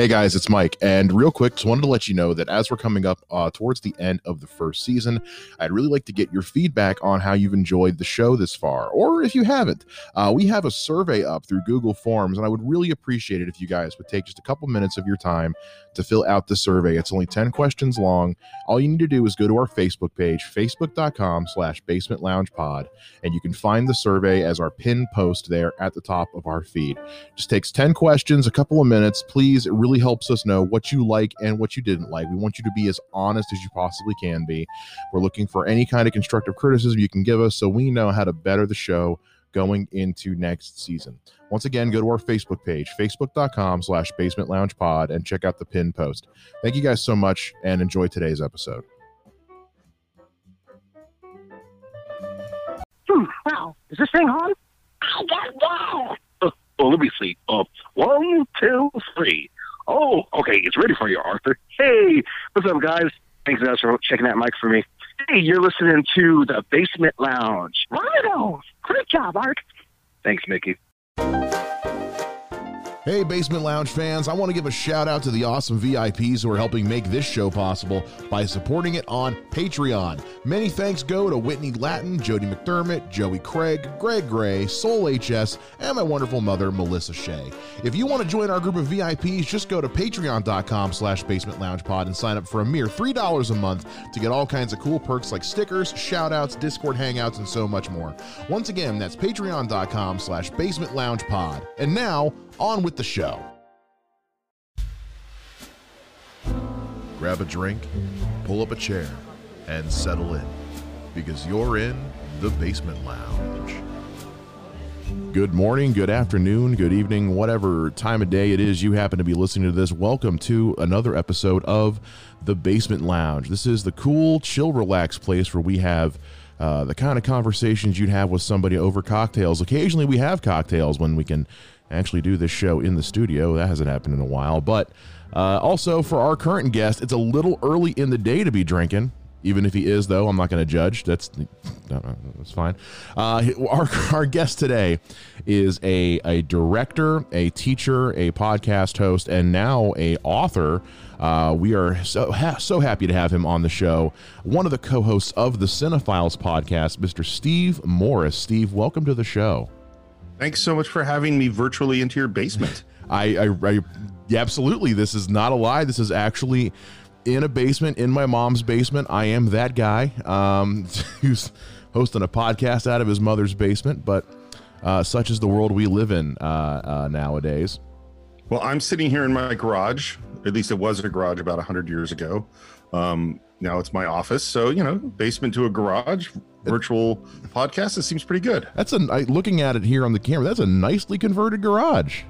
Hey guys, it's Mike. And real quick, just wanted to let you know that as we're coming up uh, towards the end of the first season, I'd really like to get your feedback on how you've enjoyed the show this far, or if you haven't. Uh, we have a survey up through Google Forms, and I would really appreciate it if you guys would take just a couple minutes of your time to fill out the survey. It's only 10 questions long. All you need to do is go to our Facebook page, facebook.com slash basement lounge pod, and you can find the survey as our pinned post there at the top of our feed. Just takes 10 questions, a couple of minutes. Please, it really helps us know what you like and what you didn't like. We want you to be as honest as you possibly can be. We're looking for any kind of constructive criticism you can give us so we know how to better the show going into next season. Once again, go to our Facebook page, facebook.com slash basement lounge pod, and check out the pin post. Thank you guys so much and enjoy today's episode. Hmm, wow, is this thing on? I don't know. Uh, well, let me see. Uh, one, two, three. Oh, okay, it's ready for you, Arthur. Hey, what's up, guys? Thanks guys for checking that mic for me. Hey, you're listening to the Basement Lounge. Righto. Great job, Art. Thanks, Mickey. Hey, Basement Lounge fans, I want to give a shout out to the awesome VIPs who are helping make this show possible by supporting it on Patreon. Many thanks go to Whitney Lattin, Jodi McDermitt, Joey Craig, Greg Gray, Soul HS, and my wonderful mother, Melissa Shea. If you want to join our group of VIPs, just go to patreon.com slash basement lounge pod and sign up for a mere $3 a month to get all kinds of cool perks like stickers, shout outs, Discord hangouts, and so much more. Once again, that's patreon.com slash basement lounge pod. And now, on with the show. Grab a drink, pull up a chair, and settle in because you're in the Basement Lounge. Good morning, good afternoon, good evening, whatever time of day it is you happen to be listening to this. Welcome to another episode of the Basement Lounge. This is the cool, chill, relaxed place where we have uh, the kind of conversations you'd have with somebody over cocktails. Occasionally, we have cocktails when we can actually do this show in the studio. That hasn't happened in a while. But uh, also for our current guest, it's a little early in the day to be drinking. Even if he is, though, I'm not going to judge. That's that's fine. Uh, our our guest today is a a director, a teacher, a podcast host, and now a author. Uh, we are so ha- so happy to have him on the show. One of the co-hosts of the Cine-Files podcast, Mr. Steve Morris. Steve, welcome to the show. Thanks so much for having me virtually into your basement. I, I, I yeah, absolutely. This is not a lie. This is actually in a basement in my mom's basement. I am that guy um, who's hosting a podcast out of his mother's basement, but uh, such is the world we live in uh, uh, nowadays. Well, I'm sitting here in my garage. At least it was a garage about 100 years ago. Um, now it's my office. So, you know, basement to a garage, virtual podcast. It seems pretty good. That's a looking at it here on the camera. That's a nicely converted garage.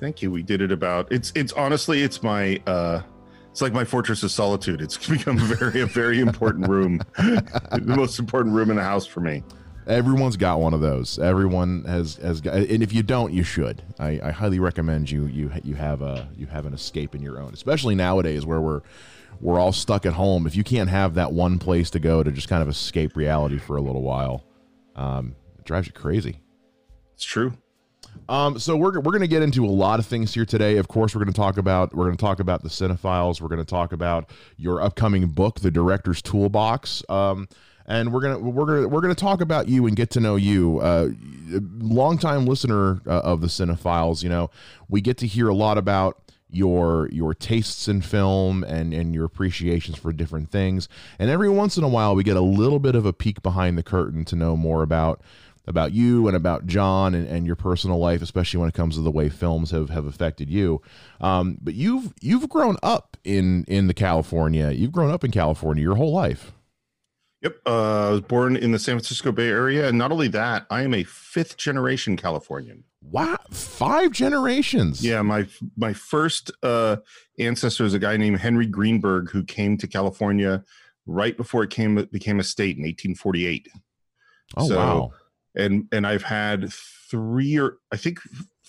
Thank you. We did it about it's it's honestly it's my uh it's like my fortress of solitude. It's become a very a very important room, the most important room in the house for me. Everyone's got one of those. Everyone has has got, and if you don't, you should. I, I highly recommend you you you have a you have an escape in your own, especially nowadays where we're we're all stuck at home. If you can't have that one place to go to just kind of escape reality for a little while, um, it drives you crazy. It's true. Um, so we're, we're going to get into a lot of things here today. Of course, we're going to talk about we're going to talk about the Cine-Files. We're going to talk about your upcoming book, The Director's Toolbox. Um, and we're gonna we're gonna we're gonna talk about you and get to know you. Uh, longtime listener uh, of the Cine-Files, you know, we get to hear a lot about your your tastes in film and and your appreciations for different things. And every once in a while, we get a little bit of a peek behind the curtain to know more about about you and about John and, and your personal life, especially when it comes to the way films have, have affected you. Um, but you've you've grown up in in the California. You've grown up in California your whole life. Yep. Uh, I was born in the San Francisco Bay Area. And not only that, I am a fifth generation Californian. Wow. Five generations. Yeah. My my first uh, ancestor is a guy named Henry Greenberg who came to California right before it came became a state in 1848. Oh, so, wow. And and I've had three or I think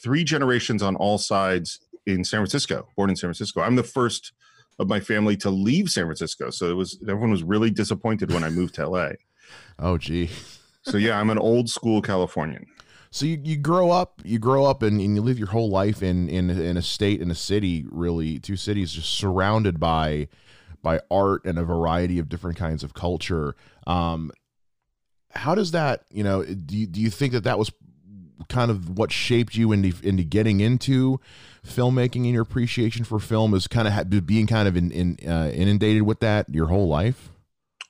three generations on all sides in San Francisco, born in San Francisco. I'm the first of my family to leave San Francisco. So it was everyone was really disappointed when I moved to LA. Oh gee. So yeah, I'm an old school Californian. So you, you grow up, you grow up and, and you live your whole life in, in in a state in a city, really two cities, just surrounded by by art and a variety of different kinds of culture. Um, how does that, you know, do you, do you think that that was kind of what shaped you into into getting into filmmaking and your appreciation for film is kind of being kind of in, in uh, inundated with that your whole life?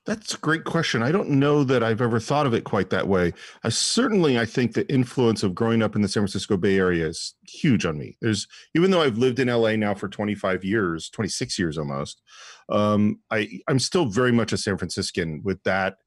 That's a great question. I don't know that I've ever thought of it quite that way. I certainly I think the influence of growing up in the San Francisco Bay Area is huge on me. There's even though I've lived in LA now for 25 years, 26 years almost, um, I I'm still very much a San Franciscan with that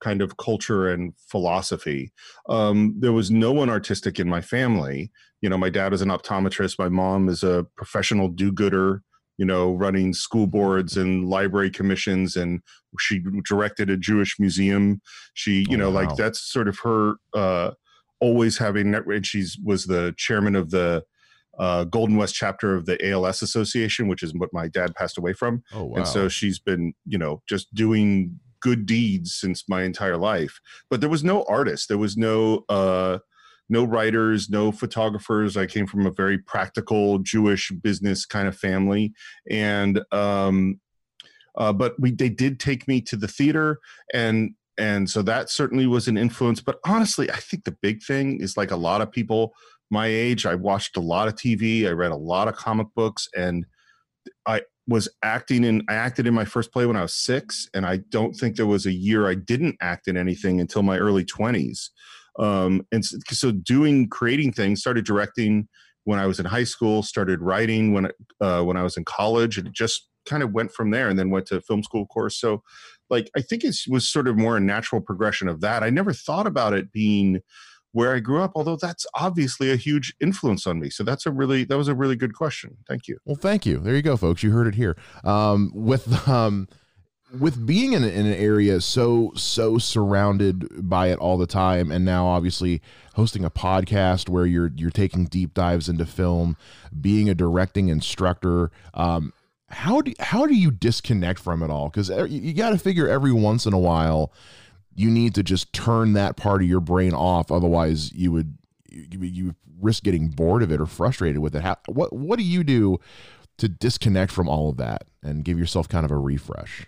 kind of culture and philosophy. Um, there was no one artistic in my family. You know, my dad is an optometrist. My mom is a professional do-gooder you know, running school boards and library commissions, and she directed a Jewish museum. She, you oh, know, wow. like that's sort of her uh, always having. And she's was the chairman of the uh, Golden West chapter of the ALS Association, which is what my dad passed away from. Oh, wow. And so she's been, you know, just doing good deeds since my entire life. But there was no artist. There was no. Uh, no writers, no photographers. I came from a very practical Jewish business kind of family, and um, uh, but we they did take me to the theater, and and so that certainly was an influence. But honestly, I think the big thing is like a lot of people my age. I watched a lot of TV. I read a lot of comic books, and I was acting in I acted in my first play when I was 6 and I don't think there was a year I didn't act in anything until my early 20s um, and so, so, doing creating things started directing when i was in high school started writing when uh, when i was in college and just kind of went from there and then went to film school course. So like i think it was sort of more a natural progression of that. I never thought about it being where i grew up although that's obviously a huge influence on me. So that's a really that was a really good question. Thank you. Well thank you. There you go folks. You heard it here. Um, with um, with being in, in an area so so surrounded by it all the time and now obviously hosting a podcast where you're you're taking deep dives into film being a directing instructor um, how do how do you disconnect from it all? Because you, got to figure every once in a while you need to just turn that part of your brain off otherwise you would you, you risk getting bored of it or frustrated with it. How, what what do you do to disconnect from all of that and give yourself kind of a refresh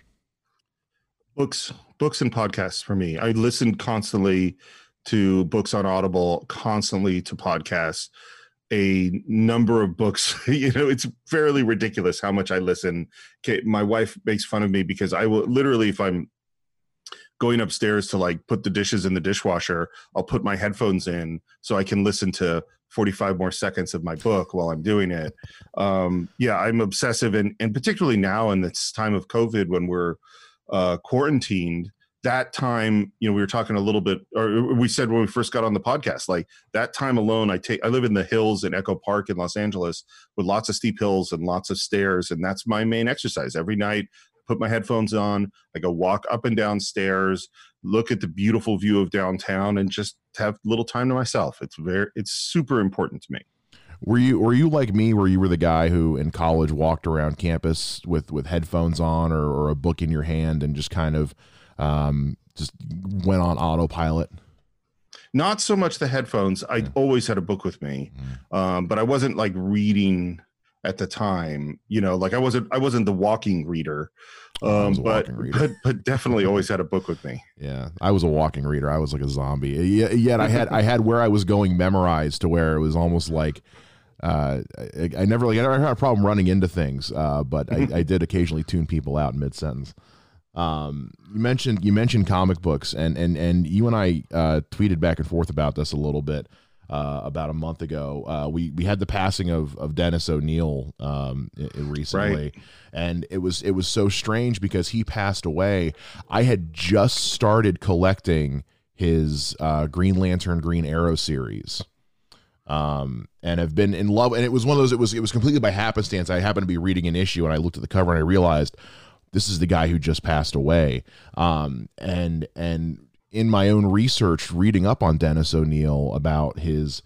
Books, books and podcasts for me. I listen constantly to books on Audible, constantly to podcasts. A number of books, you know, it's fairly ridiculous how much I listen. Okay, my wife makes fun of me because I will literally, if I'm going upstairs to like put the dishes in the dishwasher, I'll put my headphones in so I can listen to 45 more seconds of my book while I'm doing it. Um, yeah, I'm obsessive, and and particularly now in this time of COVID when we're uh, quarantined, that time, you know, we were talking a little bit, or we said when we first got on the podcast, like that time alone, I take, I live in the hills in Echo Park in Los Angeles with lots of steep hills and lots of stairs. And that's my main exercise every night. Put my headphones on, I go walk up and down stairs, look at the beautiful view of downtown, and just have little time to myself. It's very, it's super important to me. Were you were you like me where you were the guy who in college walked around campus with with headphones on or, or a book in your hand and just kind of um, just went on autopilot? Not so much the headphones. I yeah. always had a book with me, mm. um, but I wasn't like reading at the time. You know, like I wasn't I wasn't the walking reader. Um, but, but but definitely always had a book with me. Yeah, I was a walking reader. I was like a zombie. Yet I had I had where I was going memorized to where it was almost like uh, I, I, never like I never had a problem running into things, uh, but I, I, did occasionally tune people out mid sentence. Um, you mentioned you mentioned comic books, and and and you and I uh, tweeted back and forth about this a little bit uh, about a month ago. Uh, we we had the passing of of Dennis O'Neil um, recently, right. and it was it was so strange because he passed away. I had just started collecting his uh, Green Lantern, Green Arrow series um, and have been in love. And it was one of those. It was it was completely by happenstance. I happened to be reading an issue, and I looked at the cover, and I realized this is the guy who just passed away. Um, and and in my own research, reading up on Dennis O'Neil about his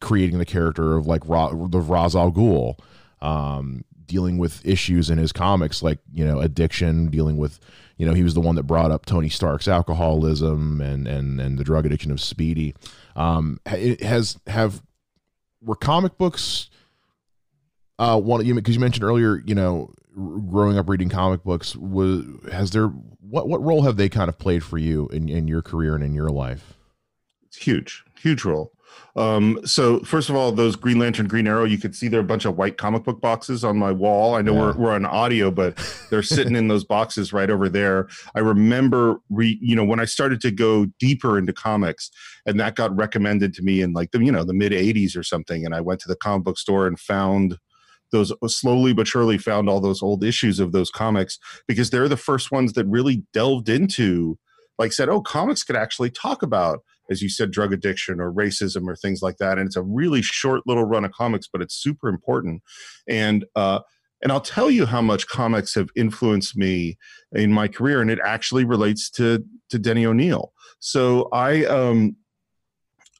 creating the character of like Ra, the Ra's al Ghul, um, dealing with issues in his comics like you know addiction dealing with you know he was the one that brought up tony stark's alcoholism and and and the drug addiction of speedy um it has have were comic books uh one you because you mentioned earlier you know growing up reading comic books was has there what what role have they kind of played for you in in your career and in your life? It's huge huge role um, so first of all, those Green Lantern, Green Arrow, you could see there are a bunch of white comic book boxes on my wall. I know yeah. we're, we're on audio, but they're sitting in those boxes right over there. I remember, re, you know, when I started to go deeper into comics, and that got recommended to me in like the you know the mid '80s or something, and I went to the comic book store and found those slowly but surely found all those old issues of those comics because they're the first ones that really delved into like said oh comics could actually talk about as you said, drug addiction or racism or things like that. And it's a really short little run of comics, but it's super important. And uh, and I'll tell you how much comics have influenced me in my career, and it actually relates to to Denny O'Neil. So I um,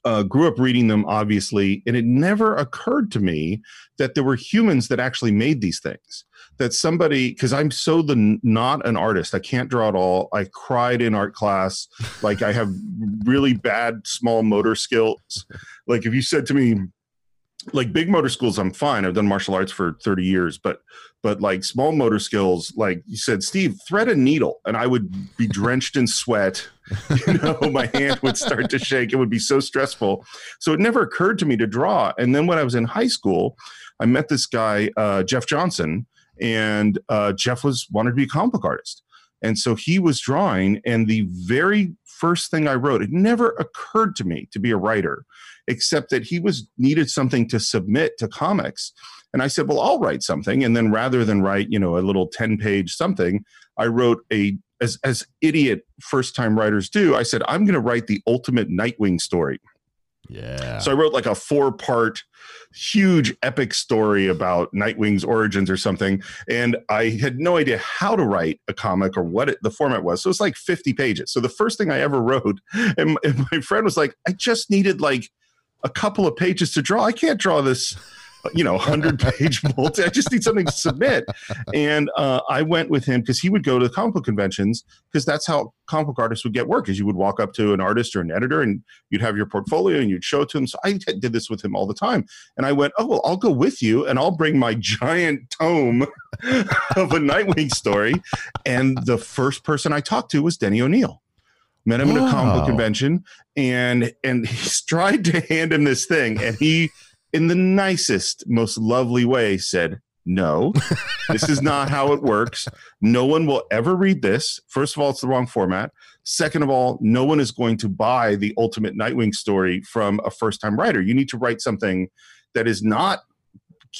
uh, grew up reading them, obviously, and it never occurred to me that there were humans that actually made these things. That somebody because i'm so the not an artist i can't draw at all. I cried in art class. Like i have really bad small motor skills like if you said to me like big motor skills i'm fine. I've done martial arts for 30 years but but like small motor skills like you said steve thread a needle and i would be drenched in sweat. You know my hand would start to shake. It would be so stressful. So it never occurred to me to draw. And then when i was in high school i met this guy uh, jeff johnson and uh, Jeff was wanted to be a comic book artist, and so he was drawing. And the very first thing I wrote, it never occurred to me to be a writer, except that he was needed something to submit to comics. And I said, well, I'll write something. And then rather than write, you know, a little 10 page something, I wrote a, as, as idiot first time writers do, I said, I'm going to write the ultimate Nightwing story. Yeah. So I wrote like a four part, huge epic story about Nightwing's origins or something. And I had no idea how to write a comic or what it, the format was. So it's like 50 pages. So the first thing I ever wrote, and, and my friend was like, I just needed like a couple of pages to draw. I can't draw this you know, 100 page multi. I just need something to submit. And uh, I went with him because he would go to the comic book conventions because that's how comic book artists would get work is you would walk up to an artist or an editor and you'd have your portfolio and you'd show it to him. So I did this with him all the time. And I went, oh, well, I'll go with you and I'll bring my giant tome of a Nightwing story. And the first person I talked to was Denny O'Neil met him wow. at a comic book convention and and he tried to hand him this thing and he in the nicest, most lovely way, said, No, this is not how it works. No one will ever read this. First of all, it's the wrong format. Second of all, no one is going to buy the ultimate Nightwing story from a first time writer. You need to write something that is not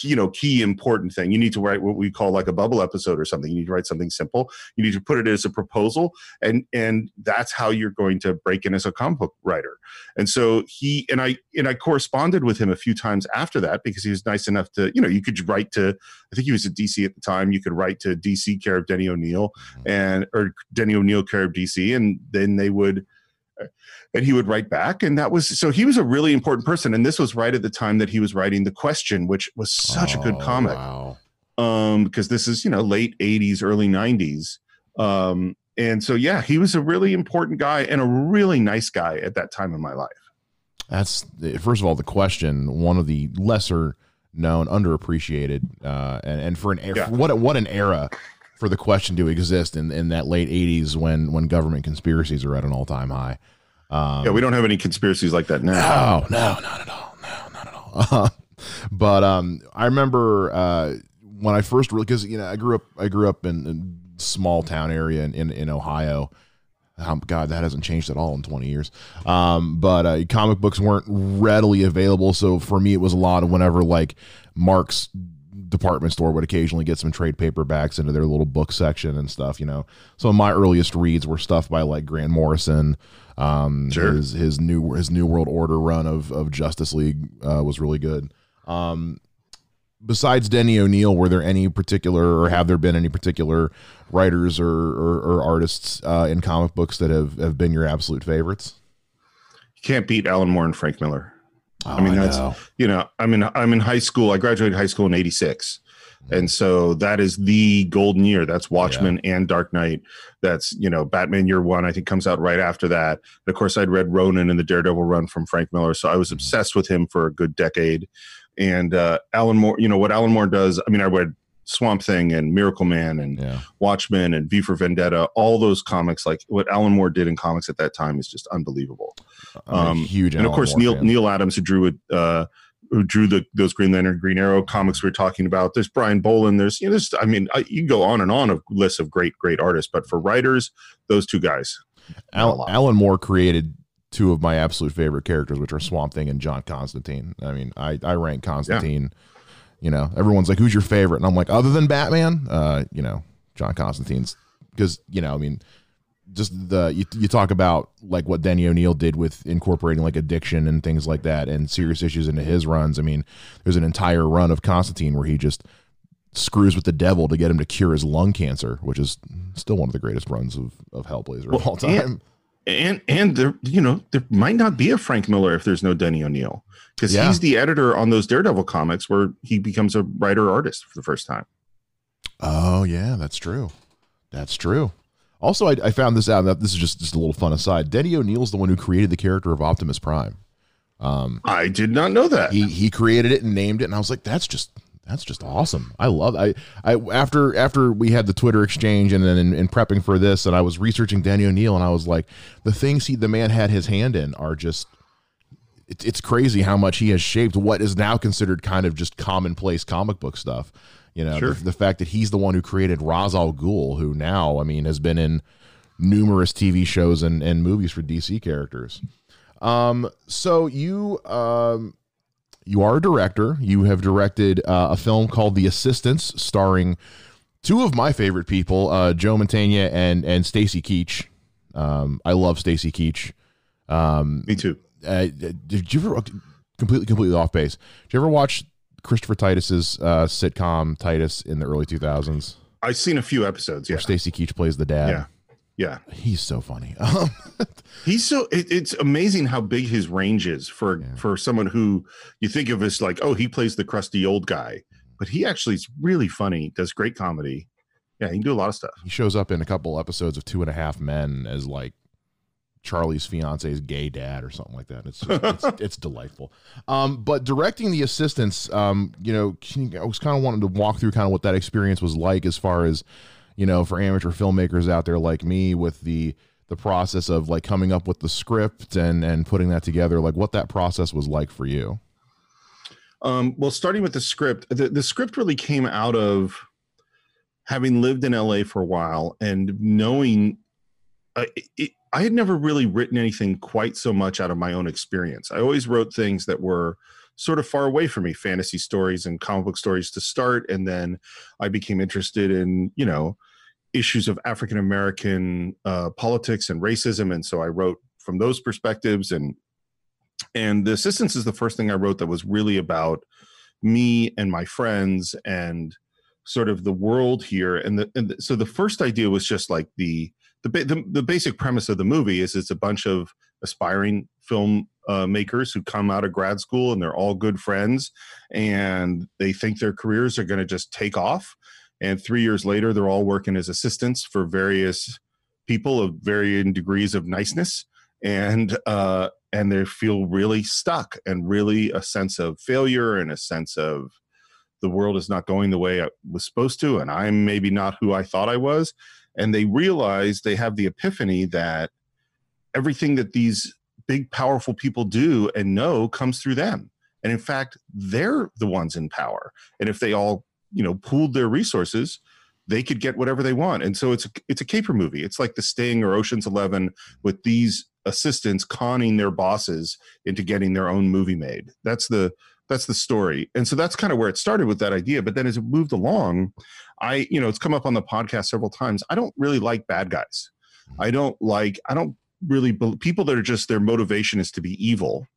you know key important thing. You need to write what we call like a bubble episode or something. You need to write something simple. You need to put it as a proposal and and that's how you're going to break in as a comic book writer. And so he and i and i corresponded with him a few times after that because he was nice enough to you know you could write to i think he was at dc at the time. You could write to dc care of denny o'neil mm-hmm. and or denny o'neil care of dc and then they would and he would write back and that was so he was a really important person and this was right at the time that he was writing the question which was such oh, a good oh, comic wow. um because this is you know late 80s early 90s um and so yeah he was a really important guy and a really nice guy at that time in my life that's first of all the question one of the lesser known underappreciated uh and, and for an yeah. what what an era for the question to exist in, in that late 80s when when government conspiracies are at an all-time high um, yeah, we don't have any conspiracies like that now. No, no, not at all. No, not at all. Uh, but um, I remember uh, when I first really because you know I grew up I grew up in, in small town area in in, in Ohio. Um, God, that hasn't changed at all in 20 years. Um, but uh, comic books weren't readily available, so for me, it was a lot of whenever like Mark's department store would occasionally get some trade paperbacks into their little book section and stuff. You know, some of my earliest reads were stuff by like Grant Morrison, um, sure. His his new his New World Order run of of Justice League uh, was really good. Um, besides Denny O'Neil, were there any particular or have there been any particular writers or or, or artists uh, in comic books that have have been your absolute favorites? You can't beat Alan Moore and Frank Miller. Oh, I mean, I that's know. you know, I'm in I'm in high school. I graduated high school in '86. And so that is the golden year. That's Watchmen yeah. and Dark Knight. That's, you know, Batman Year One, I think comes out right after that. And of course, I'd read Ronin and the Daredevil run from Frank Miller. So I was obsessed with him for a good decade. And uh, Alan Moore, you know, what Alan Moore does, I mean, I read Swamp Thing and Miracle Man and yeah. Watchmen and V for Vendetta, all those comics, like what Alan Moore did in comics at that time is just unbelievable. Um, huge, and of course Neil fan. Neal Adams who drew it, uh, who drew the those Green Lantern, Green Arrow comics we are talking about. There's Brian Bolland. There's you know, there's I mean, I, you can go on and on of lists of great great artists, but for writers, those two guys. Al, Alan Moore created two of my absolute favorite characters, which are Swamp Thing and John Constantine. I mean, I I rank Constantine. Yeah you know, everyone's like, "Who's your favorite?" And I'm like, "Other than Batman, uh, you know, John Constantine's." Because you know, I mean, just the you, you talk about like what Denny O'Neil did with incorporating like addiction and things like that and serious issues into his runs. I mean, there's an entire run of Constantine where he just screws with the devil to get him to cure his lung cancer, which is still one of the greatest runs of, of Hellblazer well, of all time. And, and and there, you know, there might not be a Frank Miller if there's no Denny O'Neil because yeah. he's the editor on those Daredevil comics where he becomes a writer artist for the first time. Oh yeah, that's true. That's true. Also, I, I found this out. That this is just just a little fun aside. Denny O'Neil's the one who created the character of Optimus Prime. Um, I did not know that. He he created it and named it, and I was like, that's just that's just awesome. I love I I after after we had the Twitter exchange and then in, in, prepping for this, and I was researching Denny O'Neil, and I was like, the things he the man had his hand in are just it's it's crazy how much he has shaped what is now considered kind of just commonplace comic book stuff. You know, sure. the, the, fact that he's the one who created Ra's al Ghul, who now, I mean, has been in numerous TV shows and, and movies for DC characters. Um, so you um, you are a director. You have directed uh, a film called The Assistants, starring two of my favorite people, uh, Joe Mantegna and and Stacy Keach. Um, I love Stacy Keach. Um, Me too. Uh, did you ever completely completely off base? Did you ever watch Christopher Titus's uh, sitcom Titus in the early two thousands? I've seen a few episodes. Yeah, Stacy Keach plays the dad. Yeah, yeah, he's so funny. he's so it, it's amazing how big his range is for yeah. for someone who you think of as like, oh, he plays the crusty old guy, but he actually is really funny. Does great comedy. Yeah, he can do a lot of stuff. He shows up in a couple episodes of Two and a Half Men as like Charlie's fiance's gay dad or something like that. It's just, it's, it's, delightful. Um, but directing the assistants, um, you know, you, I was kind of wanting to walk through kind of what that experience was like as far as, you know, for amateur filmmakers out there like me with the the process of like coming up with the script and and putting that together, like what that process was like for you. Um, well, starting with the script, the, the script really came out of having lived in LA for a while and knowing uh, it, I had never really written anything quite so much out of my own experience. I always wrote things that were sort of far away from me, fantasy stories and comic book stories to start, and then I became interested in you know issues of African American uh, politics and racism, and so I wrote from those perspectives and and the Assistants is the first thing I wrote that was really about me and my friends and sort of the world here and, the, and the, so the first idea was just like the the, the, the basic premise of the movie is it's a bunch of aspiring film uh, makers who come out of grad school and they're all good friends and they think their careers are going to just take off and three years later they're all working as assistants for various people of varying degrees of niceness and uh, and they feel really stuck and really a sense of failure and a sense of the world is not going the way it was supposed to and i'm maybe not who i thought i was and they realize they have the epiphany that everything that these big powerful people do and know comes through them. And in fact they're the ones in power. And if they all you know pooled their resources they could get whatever they want. And so it's a, it's a caper movie. It's like the sting or oceans 11 with these assistants conning their bosses into getting their own movie made. That's the that's the story and so that's kind of where it started with that idea but then as it moved along I, you know, it's come up on the podcast several times. I don't really like bad guys. I mm. don't like, I don't really, people that are just their motivation is to be evil.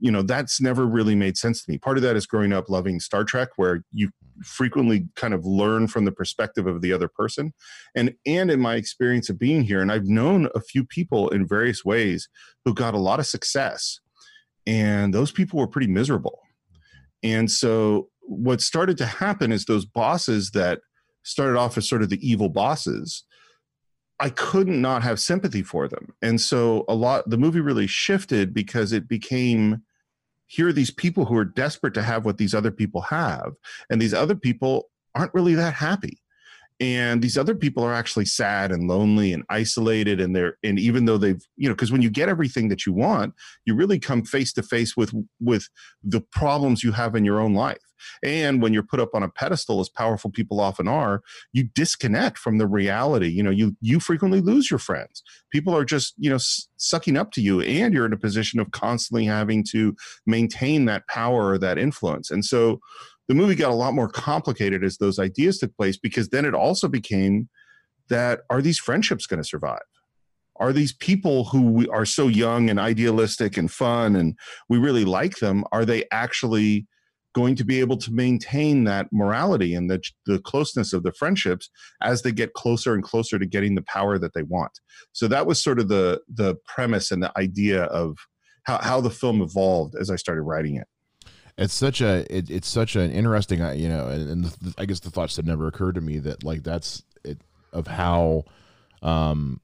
You know, that's never really made sense to me. Part of that is growing up loving Star Trek, where you mm. frequently kind of learn from the perspective of the other person. And and in my experience of being here, and I've known a few people in various ways who got a lot of success. And those people were pretty miserable. And so what started to happen is those bosses that started off as sort of the evil bosses I couldn't not have sympathy for them. And so a lot the movie really shifted because it became here are these people who are desperate to have what these other people have and these other people aren't really that happy and these other people are actually sad and lonely and isolated and they're and even though they've you know because when you get everything that you want you really come face to face with with the problems you have in your own life. And when you're put up on a pedestal as powerful people often are you disconnect from the reality. You know you you frequently lose your friends. People are just you know s- sucking up to you and you're in a position of constantly having to maintain that power or that influence. And so the movie got a lot more complicated as those ideas took place because then it also became that are these friendships going to survive? Are these people who are so young and idealistic and fun and we really like them, are they actually going to be able to maintain that morality and the, the closeness of the friendships as they get closer and closer to getting the power that they want? So that was sort of the the premise and the idea of how, how the film evolved as I started writing it it's such a it, it's such an interesting uh, you know and, and the, i guess the thoughts that never occurred to me that like that's it of how um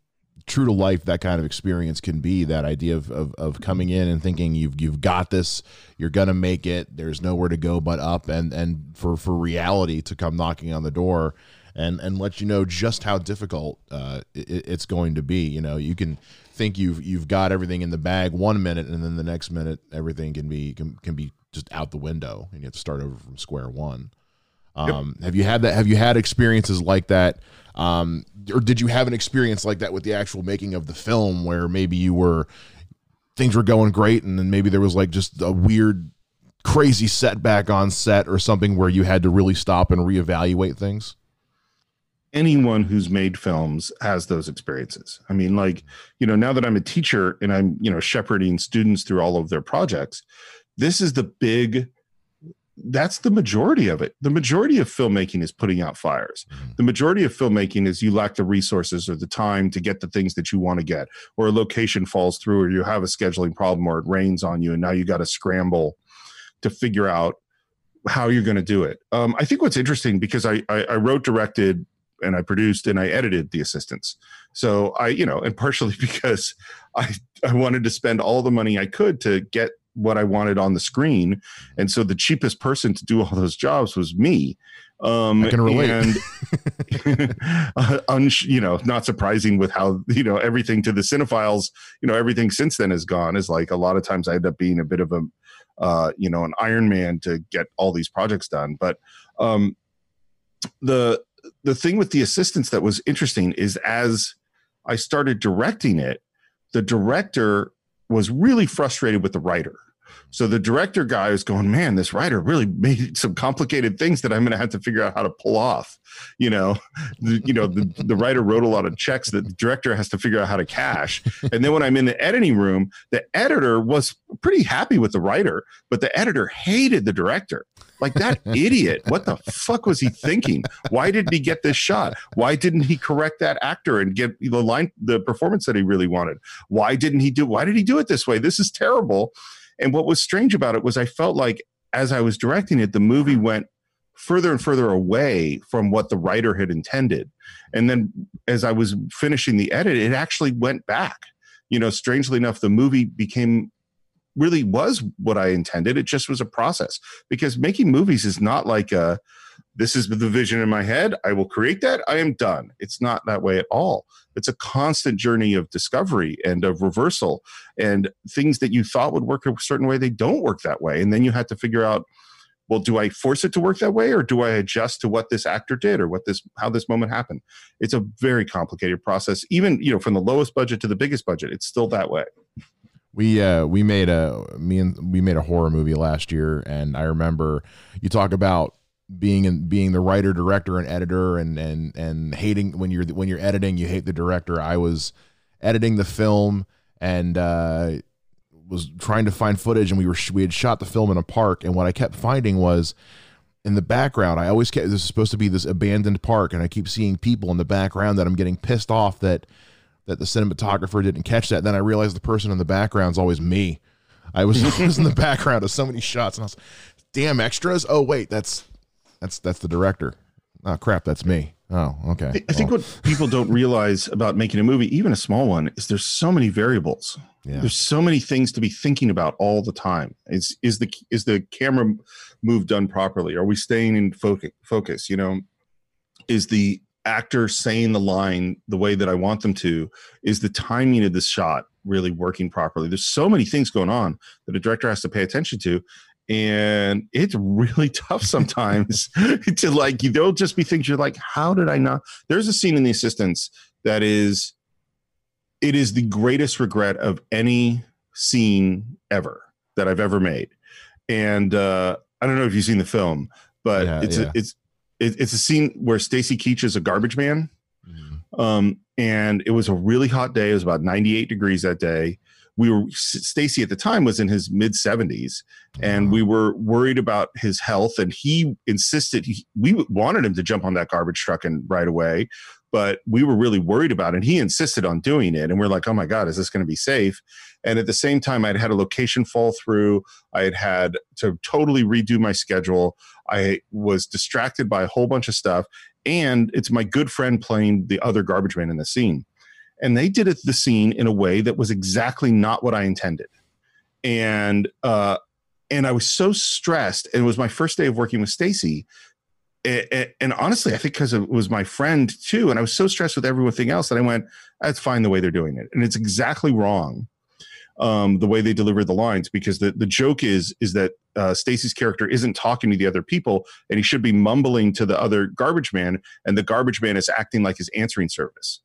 true to life that kind of experience can be that idea of, of, of coming in and thinking you've you've got this you're gonna make it there's nowhere to go but up and and for for reality to come knocking on the door and and let you know just how difficult uh, it, it's going to be you know you can think you've you've got everything in the bag one minute and then the next minute everything can be can, can be just out the window and you have to start over from square one. Um, yep. Have you had that? Have you had experiences like that? Um, or did you have an experience like that with the actual making of the film where maybe you were things were going great and then maybe there was like just a weird crazy setback on set or something where you had to really stop and reevaluate things? Anyone who's made films has those experiences. I mean, like, you know, now that I'm a teacher and I'm, you know, shepherding students through all of their projects, this is the big that's the majority of it. The majority of filmmaking is putting out fires. Mm-hmm. The majority of filmmaking is you lack the resources or the time to get the things that you want to get, or a location falls through, or you have a scheduling problem, or it rains on you, and now you got to scramble to figure out how you're going to do it. Um, I think what's interesting because I, I, I wrote, directed, and I produced and I edited the assistants. So I, you know, and partially because I I wanted to spend all the money I could to get what I wanted on the screen. And so the cheapest person to do all those jobs was me. Um, I can relate. And, uh, un, you know, not surprising with how, you know, everything to the Cine-Files, you know, everything since then has gone is like a lot of times I end up being a bit of a, uh, you know, an Iron Man to get all these projects done. But um, the, the thing with the assistants that was interesting is as I started directing it, the director was really frustrated with the writer so the director guy was going, man, this writer really made some complicated things that I'm going to have to figure out how to pull off. You know, the, you know, the, the writer wrote a lot of checks that the director has to figure out how to cash. And then when I'm in the editing room, the editor was pretty happy with the writer, but the editor hated the director. Like that idiot. What the fuck was he thinking? Why didn't he get this shot? Why didn't he correct that actor and get the line, the performance that he really wanted? Why didn't he do? Why did he do it this way? This is terrible. And what was strange about it was I felt like as I was directing it, the movie went further and further away from what the writer had intended. And then as I was finishing the edit, it actually went back. You know, strangely enough, the movie became really was what I intended. It just was a process because making movies is not like a this is the vision in my head. I will create that. I am done. It's not that way at all. It's a constant journey of discovery and of reversal and things that you thought would work a certain way, they don't work that way. And then you have to figure out, well, do I force it to work that way or do I adjust to what this actor did or what this, how this moment happened? It's a very complicated process. Even, you know, from the lowest budget to the biggest budget, it's still that way. We uh we made a me and we made a horror movie last year and I remember you talk about being in being the writer director and editor and and and hating when you're when you're editing you hate the director. I was editing the film and uh was trying to find footage and we were we had shot the film in a park and what i kept finding was in the background i always kept this is supposed to be this abandoned park and i keep seeing people in the background that i'm getting pissed off that that the cinematographer didn't catch that then i realized the person in the background is always me I was, in the background of so many shots, and I was damn extras. Oh wait, that's that's that's the director. Oh crap, that's me. Oh, okay. I, I think what people don't realize about making a movie, even a small one, is there's so many variables. yeah. There's so many things to be thinking about all the time. Is is the is the camera move done properly? Are we staying in focus? Focus, you know, is the actor saying the line the way that I want them to? Is the timing of the shot really working properly? There's so many things going on that a director has to pay attention to. And it's really tough sometimes to like, there'll just be things you're like, how did I not? There's a scene in The Assistants that is, it is the greatest regret of any scene ever that I've ever made. And uh, I don't know if you've seen the film, but Yeah, it's yeah. A, it's it, it's a scene where Stacy Keach is a garbage man, Mhm. um, and it was a really hot day. It was about 98 degrees that day. We were Stacy at the time was in his mid 70s, and we were worried about his health. And he insisted he, we wanted him to jump on that garbage truck and right away, but we were really worried about it. And he insisted on doing it, and we're like, "Oh my god, is this going to be safe?" And at the same time, I'd had a location fall through. I had had to totally redo my schedule. I was distracted by a whole bunch of stuff, and it's my good friend playing the other garbage man in the scene and they did it the scene in a way that was exactly not what I intended. And uh and I was so stressed and it was my first day of working with Stacy. A- And honestly, I think because it was my friend too, and I was so stressed with everything else that I went, "That's fine the way they're doing it," and it's exactly wrong um, the way they deliver the lines because the the joke is is that uh, Stacy's character isn't talking to the other people, and he should be mumbling to the other garbage man, and the garbage man is acting like his answering service.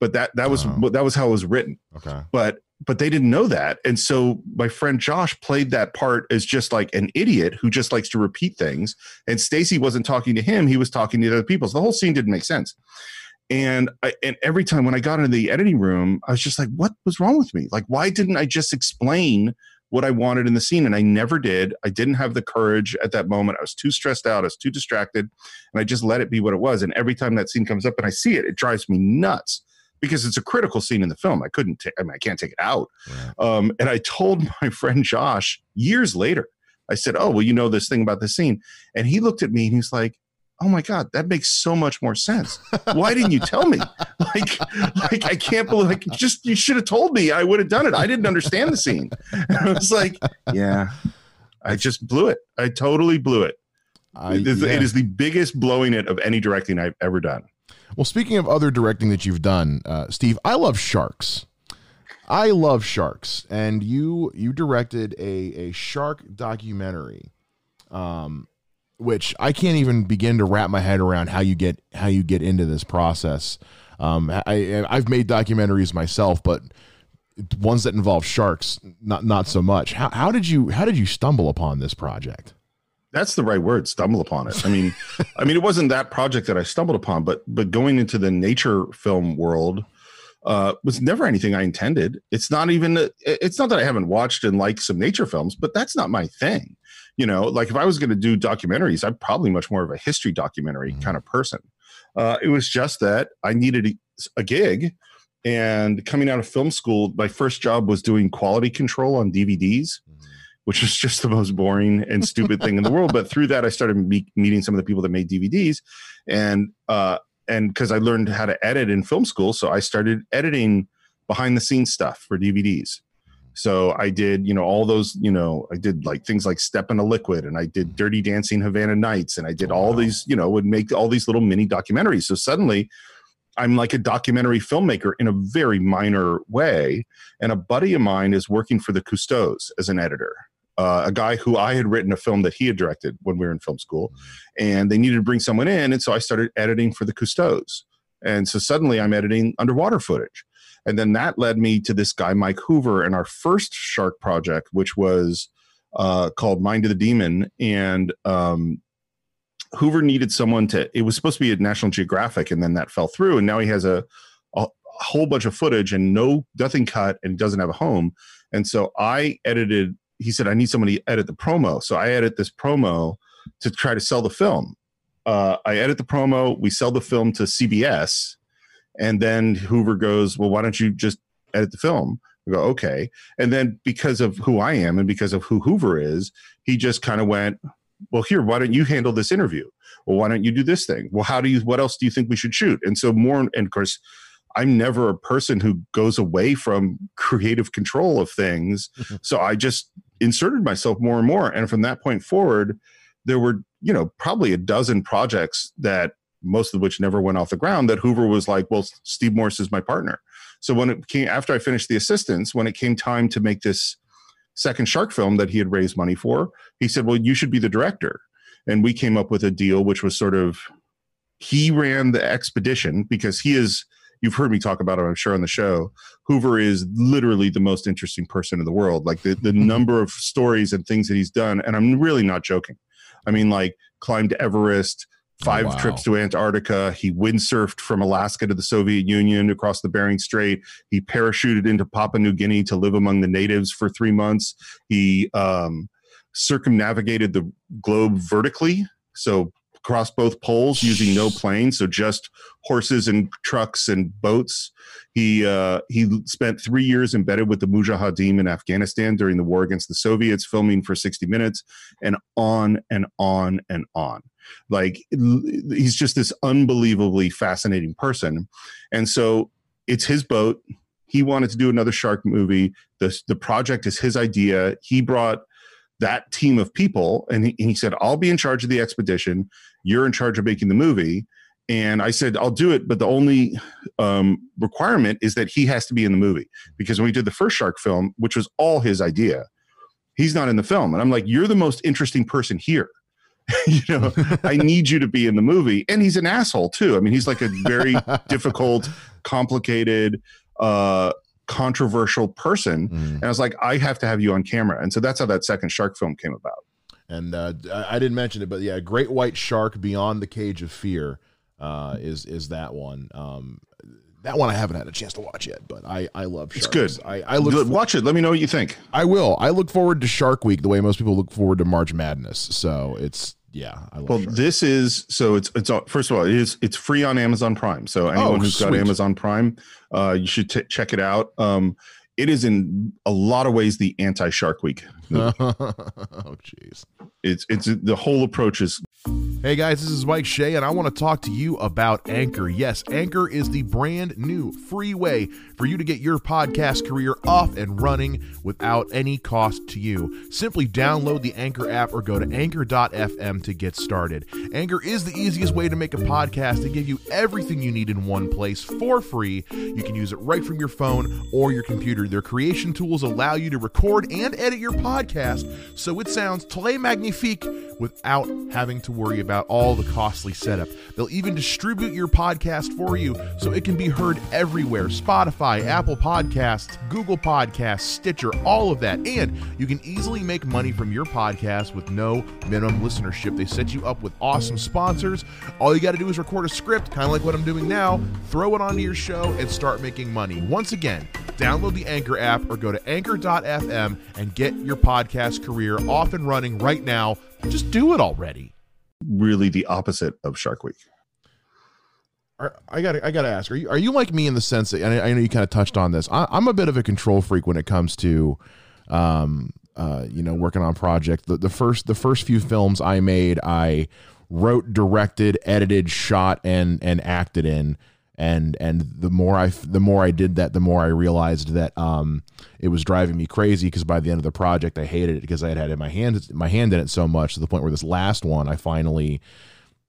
But that that was Oh. that was how it was written Okay. but but they didn't know that. And so my friend josh played that part as just like an idiot who just likes to repeat things. And stacy wasn't talking to him he was talking to other people. So the whole scene didn't make sense. And I, and every time when i got into the editing room i was just like what was wrong with me? Like why didn't i just explain what i wanted in the scene? And i never did. I didn't have the courage at that moment. I was too stressed out. I was too distracted. And i just let it be what it was. And every time that scene comes up and i see it it drives me nuts because it's a critical scene in the film. I couldn't, ta- I mean, I can't take it out. Right. Um, and I told my friend Josh years later, I said, "Oh, well, you know this thing about this scene," and he looked at me and he's like, "Oh my god, that makes so much more sense. Why didn't you tell me? Like, like I can't believe. Like, just you should have told me. I would have done it. I didn't understand the scene." And I was like, "Yeah, I just blew it. I totally blew it. I, it, is, yeah. it is the biggest blowing it of any directing I've ever done." Well, speaking of other directing that you've done, uh, Steve, I love sharks. I love sharks, and you you directed a a shark documentary, um, which I can't even begin to wrap my head around how you get how you get into this process. Um, I I've made documentaries myself, but ones that involve sharks, not not so much. How how did you how did you stumble upon this project? That's the right word. Stumble upon it. I mean, I mean, it wasn't that project that I stumbled upon, but but going into the nature film world uh, was never anything I intended. It's not even. It's not that I haven't watched and liked some nature films, but that's not my thing. You know, like if I was going to do documentaries, I'm probably much more of a history documentary Mhm. kind of person. Uh, it was just that I needed a, a gig, and coming out of film school, my first job was doing quality control on DVDs which is just the most boring and stupid thing in the world. But through that, I started me- meeting some of the people that made DVDs, and uh, and because I learned how to edit in film school, so I started editing behind the scenes stuff for DVDs. So I did, you know, all those, you know, I did like things like Step Into Liquid, and I did Dirty Dancing Havana Nights, and I did all Wow. these, you know, would make all these little mini documentaries. So suddenly. I'm like a documentary filmmaker in a very minor way. And a buddy of mine is working for the Cousteaus as an editor uh, a guy who I had written a film that he had directed when we were in film school, and they needed to bring someone in, and so I started editing for the Cousteaus, and so suddenly I'm editing underwater footage, and then that led me to this guy Mike Hoover and our first shark project, which was uh, called Mind of the Demon, and um, Hoover needed someone to. It was supposed to be at National Geographic, and then that fell through, and now he has a a whole bunch of footage and no nothing cut, and doesn't have a home, and so I edited he said, I need somebody to edit the promo. So I edit this promo to try to sell the film. Uh, I edit the promo, we sell the film to CBS, and then Hoover goes, Well, why don't you just edit the film? I go, Okay. And then because of who I am and because of who Hoover is, he just kind of went, well, here, why don't you handle this interview? Well, why don't you do this thing? Well, how do you? What else do you think we should shoot? And so more, and of course, I'm never a person who goes away from creative control of things. so I just inserted myself more and more. And from that point forward, there were, you know, probably a dozen projects that most of which never went off the ground that Hoover was like, well, Steve Morris is my partner. So when it came after I finished the assistants, when it came time to make this second shark film that he had raised money for, he said, well, you should be the director. And we came up with a deal which was sort of he ran the expedition because he is you've heard me talk about it, I'm sure, on the show. Hoover is literally the most interesting person in the world. Like the, the number of stories and things that he's done, and I'm really not joking. I mean, like climbed Everest, five oh, wow. trips to Antarctica. He windsurfed from Alaska to the Soviet Union across the Bering Strait. He parachuted into Papua New Guinea to live among the natives for three months. He um, circumnavigated the globe vertically. So across both poles using no planes, so just horses and trucks and boats. He uh, he spent three years embedded with the Mujahideen in Afghanistan during the war against the Soviets, filming for 60 minutes, and on and on and on. Like he's just this unbelievably fascinating person, and so it's his boat. He wanted to do another shark movie. The the project is his idea. He brought that team of people and he, and he, said i'll be in charge of the expedition. You're in charge of making the movie. And i said i'll do it but the only um, requirement is that he has to be in the movie. Because when we did the first shark film which was all his idea he's not in the film. And i'm like you're the most interesting person here. You know i need you to be in the movie. And he's an asshole too. I mean he's like a very difficult complicated uh controversial person. Mm. And I was like, I have to have you on camera. And so that's how that second shark film came about. And uh, I didn't mention it, but yeah, Great White Shark Beyond the Cage of Fear uh, is is that one. Um, that one I haven't had a chance to watch yet, but I I love sharks. It's good. I, I look watch it. Let me know what you think. I will. I look forward to Shark Week the way most people look forward to March Madness. So it's yeah. well, sharks. this is so it's it's first of all it is it's free on Amazon Prime. So anyone oh, who's sweet. got Amazon Prime, uh, you should t- check it out. Um, it is in a lot of ways the anti Shark Week. oh, jeez. It's it's the whole approach is Hey guys, this is Mike Shea, and I want to talk to you about Anchor. Yes, Anchor is the brand new free way for you to get your podcast career off and running without any cost to you. Simply download the Anchor app or go to anchor.fm to get started. Anchor is the easiest way to make a podcast to give you everything you need in one place for free. You can use it right from your phone or your computer. Their creation tools allow you to record and edit your podcast so it sounds très magnifique without having to worry about all the costly setup. They'll even distribute your podcast for you so it can be heard everywhere Spotify, Apple Podcasts, Google Podcasts, Stitcher, all of that. And you can easily make money from your podcast with no minimum listenership. They set you up with awesome sponsors. All you got to do is record a script, kind of like what I'm doing now, throw it onto your show, and start making money. Once again, download the Anchor app or go to anchor.fm and get your podcast career off and running right now. Just do it already. Really, the opposite of Shark Week. I got I got to ask: Are you are you like me in the sense that I, I know you kind of touched on this? I, am a bit of a control freak when it comes to, um, uh, you know, working on projects. The, the first the first few films I made, I wrote, directed, edited, shot, and and acted in. And and the more I the more I did that, the more I realized that um, it was driving me crazy. Because by the end of the project, I hated it because I had had my hand my hand in it so much to the point where this last one, I finally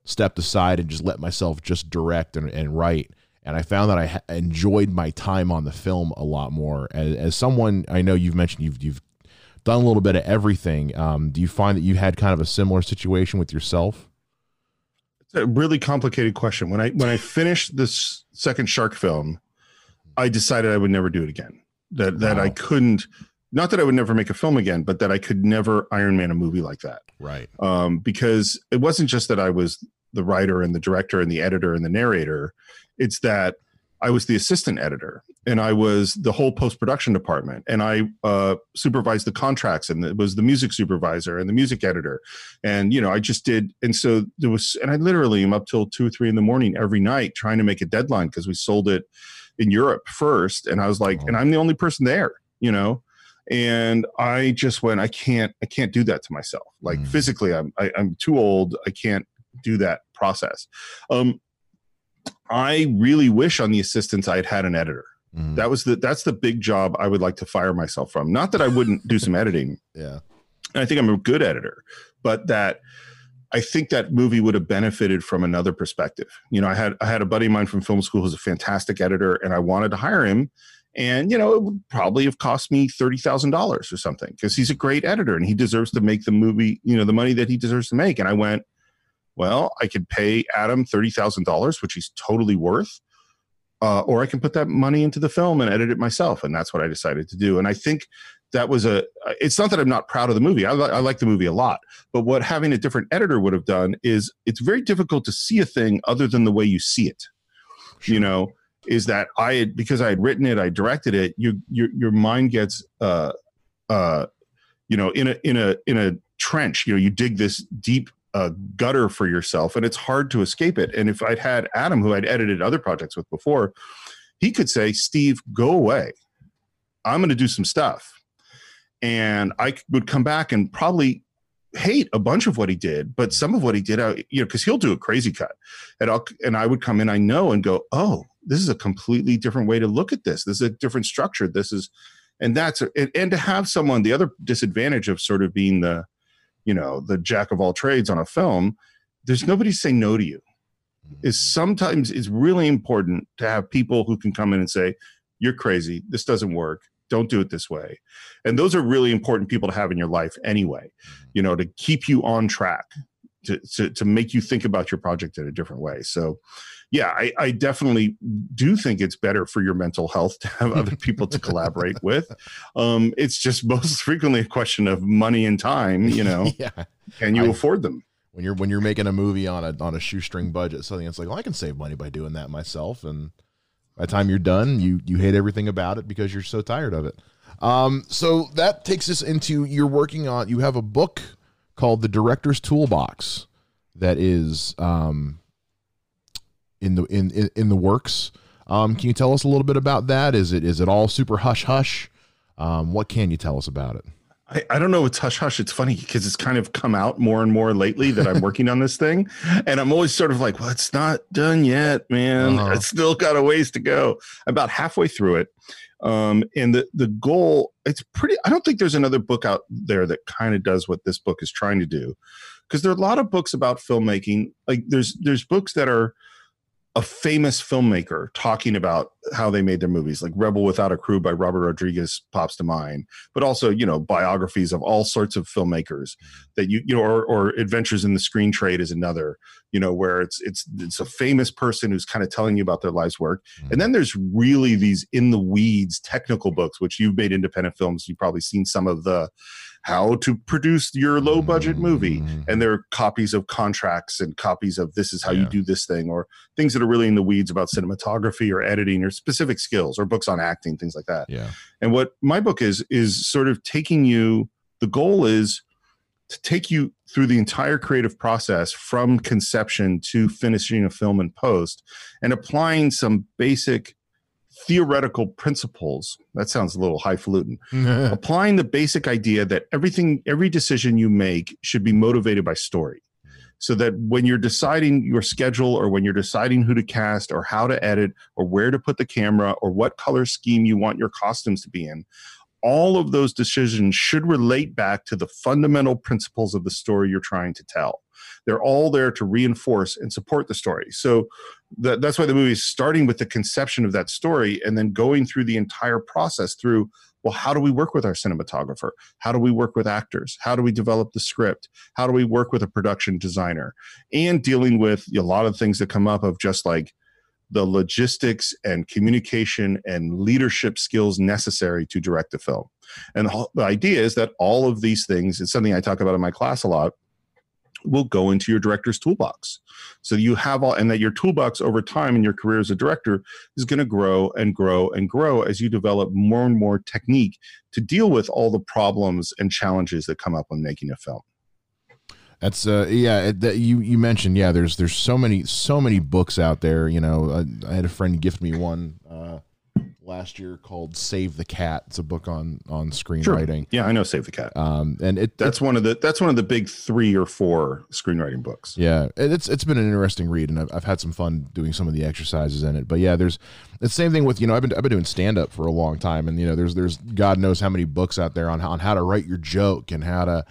stepped aside and just let myself just direct and, and write. And I found that I ha- enjoyed my time on the film a lot more. As, as, someone I know you've mentioned you've you've done a little bit of everything. Um, do you find that you had kind of a similar situation with yourself? A really complicated question. When I when I finished this second shark film, I decided I would never do it again. That that wow. I couldn't not that I would never make a film again, but that I could never Iron Man a movie like that. Right. Um, because it wasn't just that I was the writer and the director and the editor and the narrator. It's that I was the assistant editor and I was the whole post production department and I uh, supervised the contracts and it was the music supervisor and the music editor. And, you know, I just did. And so there was, and I literally am up till two or three in the morning every night trying to make a deadline because we sold it in Europe first. And I was like, oh. and I'm the only person there, you know? and I just went, I can't, I can't do that to myself. Like Mm. physically, I'm, I, I'm too old. I can't do that process. Um, I really wish on the assistants I had had an editor. Mhm. That was the that's the big job I would like to fire myself from. Not that I wouldn't do some editing. yeah. I think I'm a good editor, but that I think that movie would have benefited from another perspective. You know, I had I had a buddy of mine from film school who's a fantastic editor, and I wanted to hire him. And you know, it would probably have cost me thirty thousand dollars or something because he's a great editor and he deserves to make the movie, you know, the money that he deserves to make. And I went, well, I could pay Adam thirty thousand dollars, which he's totally worth, uh, or I can put that money into the film and edit it myself. And that's what I decided to do. And I think that was a. It's not that I'm not proud of the movie. I, li- I like the movie a lot. But what having a different editor would have done is it's very difficult to see a thing other than the way you see it. You know, is that I had because I had written it, I directed it. You your your mind gets uh uh you know in a in a in a trench. You know, you dig this deep uh, gutter for yourself, and it's hard to escape it. And if I'd had Adam, who I'd edited other projects with before, he could say, "Steve, go away. I'm going to do some stuff," and I would come back and probably hate a bunch of what he did, but some of what he did, I, you know, because he'll do a crazy cut, and I'll and I would come in, I know, and go, oh, this is a completely different way to look at this. This is a different structure. This is, and that's and, and to have someone. The other disadvantage of sort of being the, you know, the jack of all trades on a film, there's nobody saying no to you. Mm-hmm. Is sometimes it's really important to have people who can come in and say, you're crazy. This doesn't work. Don't do it this way. And those are really important people to have in your life anyway, mm-hmm. you know, to keep you on track, to, to, to make you think about your project in a different way. So, yeah, I, I definitely do think it's better for your mental health to have other people to collaborate with. Um, it's just most frequently a question of money and time, you know, yeah. can you I- afford them? When you're when you're making a movie on a on a shoestring budget, something it's like, well, I can save money by doing that myself, and by the time you're done, you you hate everything about it because you're so tired of it. Um, so that takes us into you're working on. You have a book called The Director's Toolbox that is um, in the in, in in the works. Um, can you tell us a little bit about that? Is it is it all super hush hush? Um, what can you tell us about it? I, I don't know. It's hush hush. It's funny because it's kind of come out more and more lately that I'm working on this thing, and I'm always sort of like, "Well, it's not done yet, man. Uh-huh. It's still got a ways to go." About halfway through it, um, and the the goal. It's pretty. I don't think there's another book out there that kind of does what this book is trying to do, because there are a lot of books about filmmaking. Like there's there's books that are a famous filmmaker talking about how they made their movies, like Rebel Without a Crew by Robert Rodriguez pops to mind, but also, you know, biographies of all sorts of filmmakers mm-hmm. that you, you know, or, or Adventures in the Screen Trade is another, you know, where it's, it's, it's a famous person who's kind of telling you about their life's work. And then mm-hmm. there's really these in the weeds technical books, which you've made independent films. You've probably seen some of the, how to produce your low budget movie Mhm. and there are copies of contracts and copies of this is how Yeah. you do this thing or things that are really in the weeds about cinematography or editing or specific skills or books on acting things like that Yeah. and what my book is is sort of taking you the goal is to take you through the entire creative process from conception to finishing a film and post and applying some basic theoretical principles that sounds a little highfalutin applying the basic idea that everything every decision you make should be motivated by story. So that when you're deciding your schedule or when you're deciding who to cast or how to edit or where to put the camera or what color scheme you want your costumes to be in all of those decisions should relate back to the fundamental principles of the story you're trying to tell. They're all there to reinforce and support the story. So that, that's why the movie is starting with the conception of that story and then going through the entire process through well how do we work with our cinematographer? How do we work with actors? How do we develop the script? How do we work with a production designer? And dealing with a lot of things that come up of just like the logistics and communication and leadership skills necessary to direct a film. And the, the idea is that all of these things it's something i talk about in my class a lot will go into your director's toolbox so you have all and that your toolbox over time in your career as a director is going to grow and grow and grow as you develop more and more technique to deal with all the problems and challenges that come up when making a film. That's uh yeah that you you mentioned yeah there's there's so many so many books out there you know I, I had a friend gift me one uh last year called Save the Cat. It's a book on on screenwriting. Yeah, I know Save the Cat. Um, and it that's one of the that's one of the big three or four screenwriting books. Yeah, it's it's been an interesting read, and I've, I've had some fun doing some of the exercises in it. But yeah, there's the same thing with you know I've been I've been doing stand up for a long time, and you know there's there's God knows how many books out there on how, on how to write your joke and how to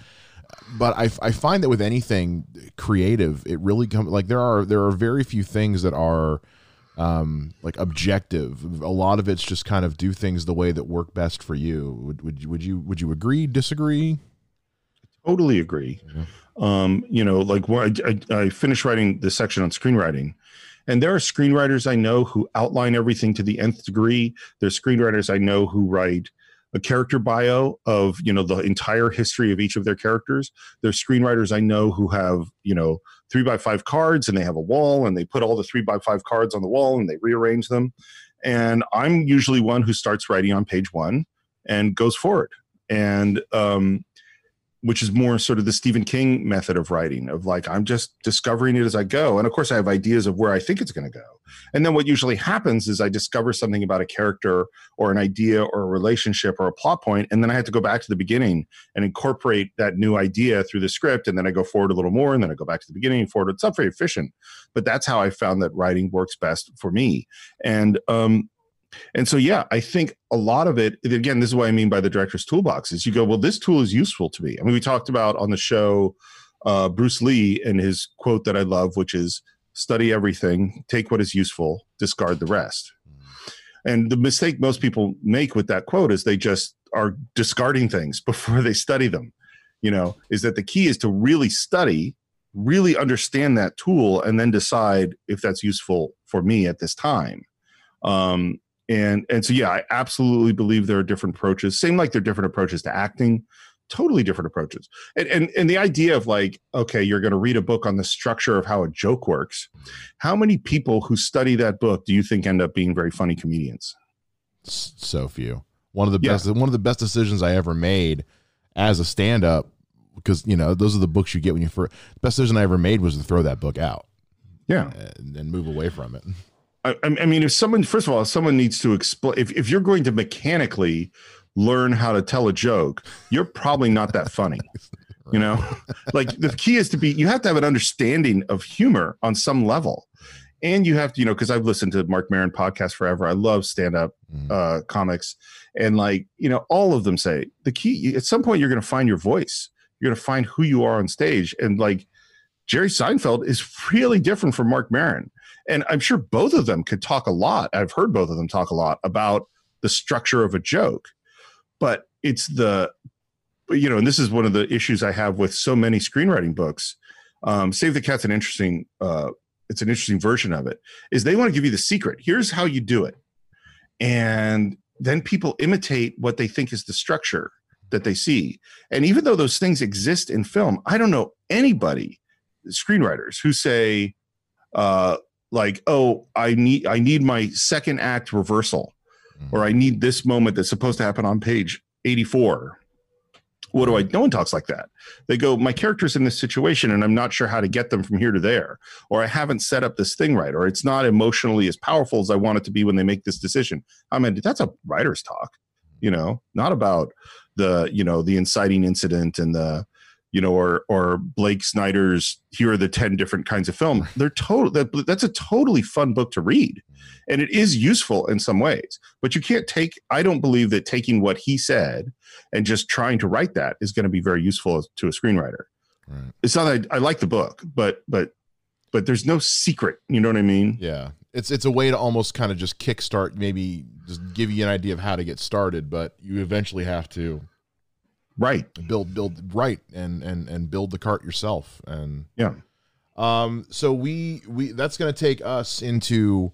but I, I find that with anything creative, it really comes like there are there are very few things that are um, like objective. A lot of it's just kind of do things the way that work best for you. Would would you would you would you agree? Disagree? Totally agree. Yeah. Um, you know, like when I, I, I finished writing the section on screenwriting, and there are screenwriters I know who outline everything to the nth degree. There's screenwriters I know who write a character bio of you know the entire history of each of their characters there's screenwriters i know who have you know three by five cards and they have a wall and they put all the three by five cards on the wall and they rearrange them. And i'm usually one who starts writing on page one and goes forward. And um, which is more sort of the Stephen King method of writing of like I'm just discovering it as I go. And of course I have ideas of where I think it's going to go. And then what usually happens is I discover something about a character or an idea or a relationship or a plot point and then I have to go back to the beginning and incorporate that new idea through the script and then I go forward a little more and then I go back to the beginning and forward. It's not very efficient, but that's how I found that writing works best for me. And um and so, yeah, I think a lot of it, again, this is what I mean by the director's toolbox is you go, well, this tool is useful to me. I mean, we talked about on the show uh, Bruce Lee and his quote that I love, which is study everything, take what is useful, discard the rest. And the mistake most people make with that quote is they just are discarding things before they study them. You know, is that the key is to really study, really understand that tool, and then decide if that's useful for me at this time. Um, and and so yeah i absolutely believe there are different approaches same like there are different approaches to acting totally different approaches. And and, and the idea of like okay you're going to read a book on the structure of how a joke works how many people who study that book do you think end up being very funny comedians? So few. One of the best yeah. one of the best decisions i ever made as a stand-up because you know those are the books you get when you first the best decision i ever made was to throw that book out. Yeah. And, and move away from it I, I mean, if someone, first of all, someone needs to explain, if, if you're going to mechanically learn how to tell a joke, you're probably not that funny. You know, like the key is to be, you have to have an understanding of humor on some level. And you have to, you know, because I've listened to Marc Maron podcast forever. I love stand up mm. uh, comics. And like, you know, all of them say the key at some point you're going to find your voice. You're going to find who you are on stage. And like Jerry Seinfeld is really different from Marc Maron and I'm sure both of them could talk a lot. I've heard both of them talk a lot about the structure of a joke, but it's the, you know, and this is one of the issues I have with so many screenwriting books. Um, Save the Cat's an interesting, uh, it's an interesting version of it. Is they want to give you the secret. Here's how you do it, and then people imitate what they think is the structure that they see. And even though those things exist in film, I don't know anybody, screenwriters, who say, uh, like oh i need i need my second act reversal mm-hmm. or i need this moment that's supposed to happen on page 84 what do i no one talks like that. They go my character's in this situation and i'm not sure how to get them from here to there or i haven't set up this thing right or it's not emotionally as powerful as i want it to be when they make this decision. I mean that's a writer's talk you know not about the you know the inciting incident and the you know, or or Blake Snyder's here are the ten different kinds of film. They're total. That, that's a totally fun book to read, and it is useful in some ways. But you can't take. I don't believe that taking what he said and just trying to write that is going to be very useful to a screenwriter. Right. It's not. That I, I like the book, but but but there's no secret. You know what I mean? Yeah. It's it's a way to almost kind of just kickstart, maybe just give you an idea of how to get started, but you eventually have to right. Build build right and and and build the cart yourself. And yeah. um so we we that's going to take us into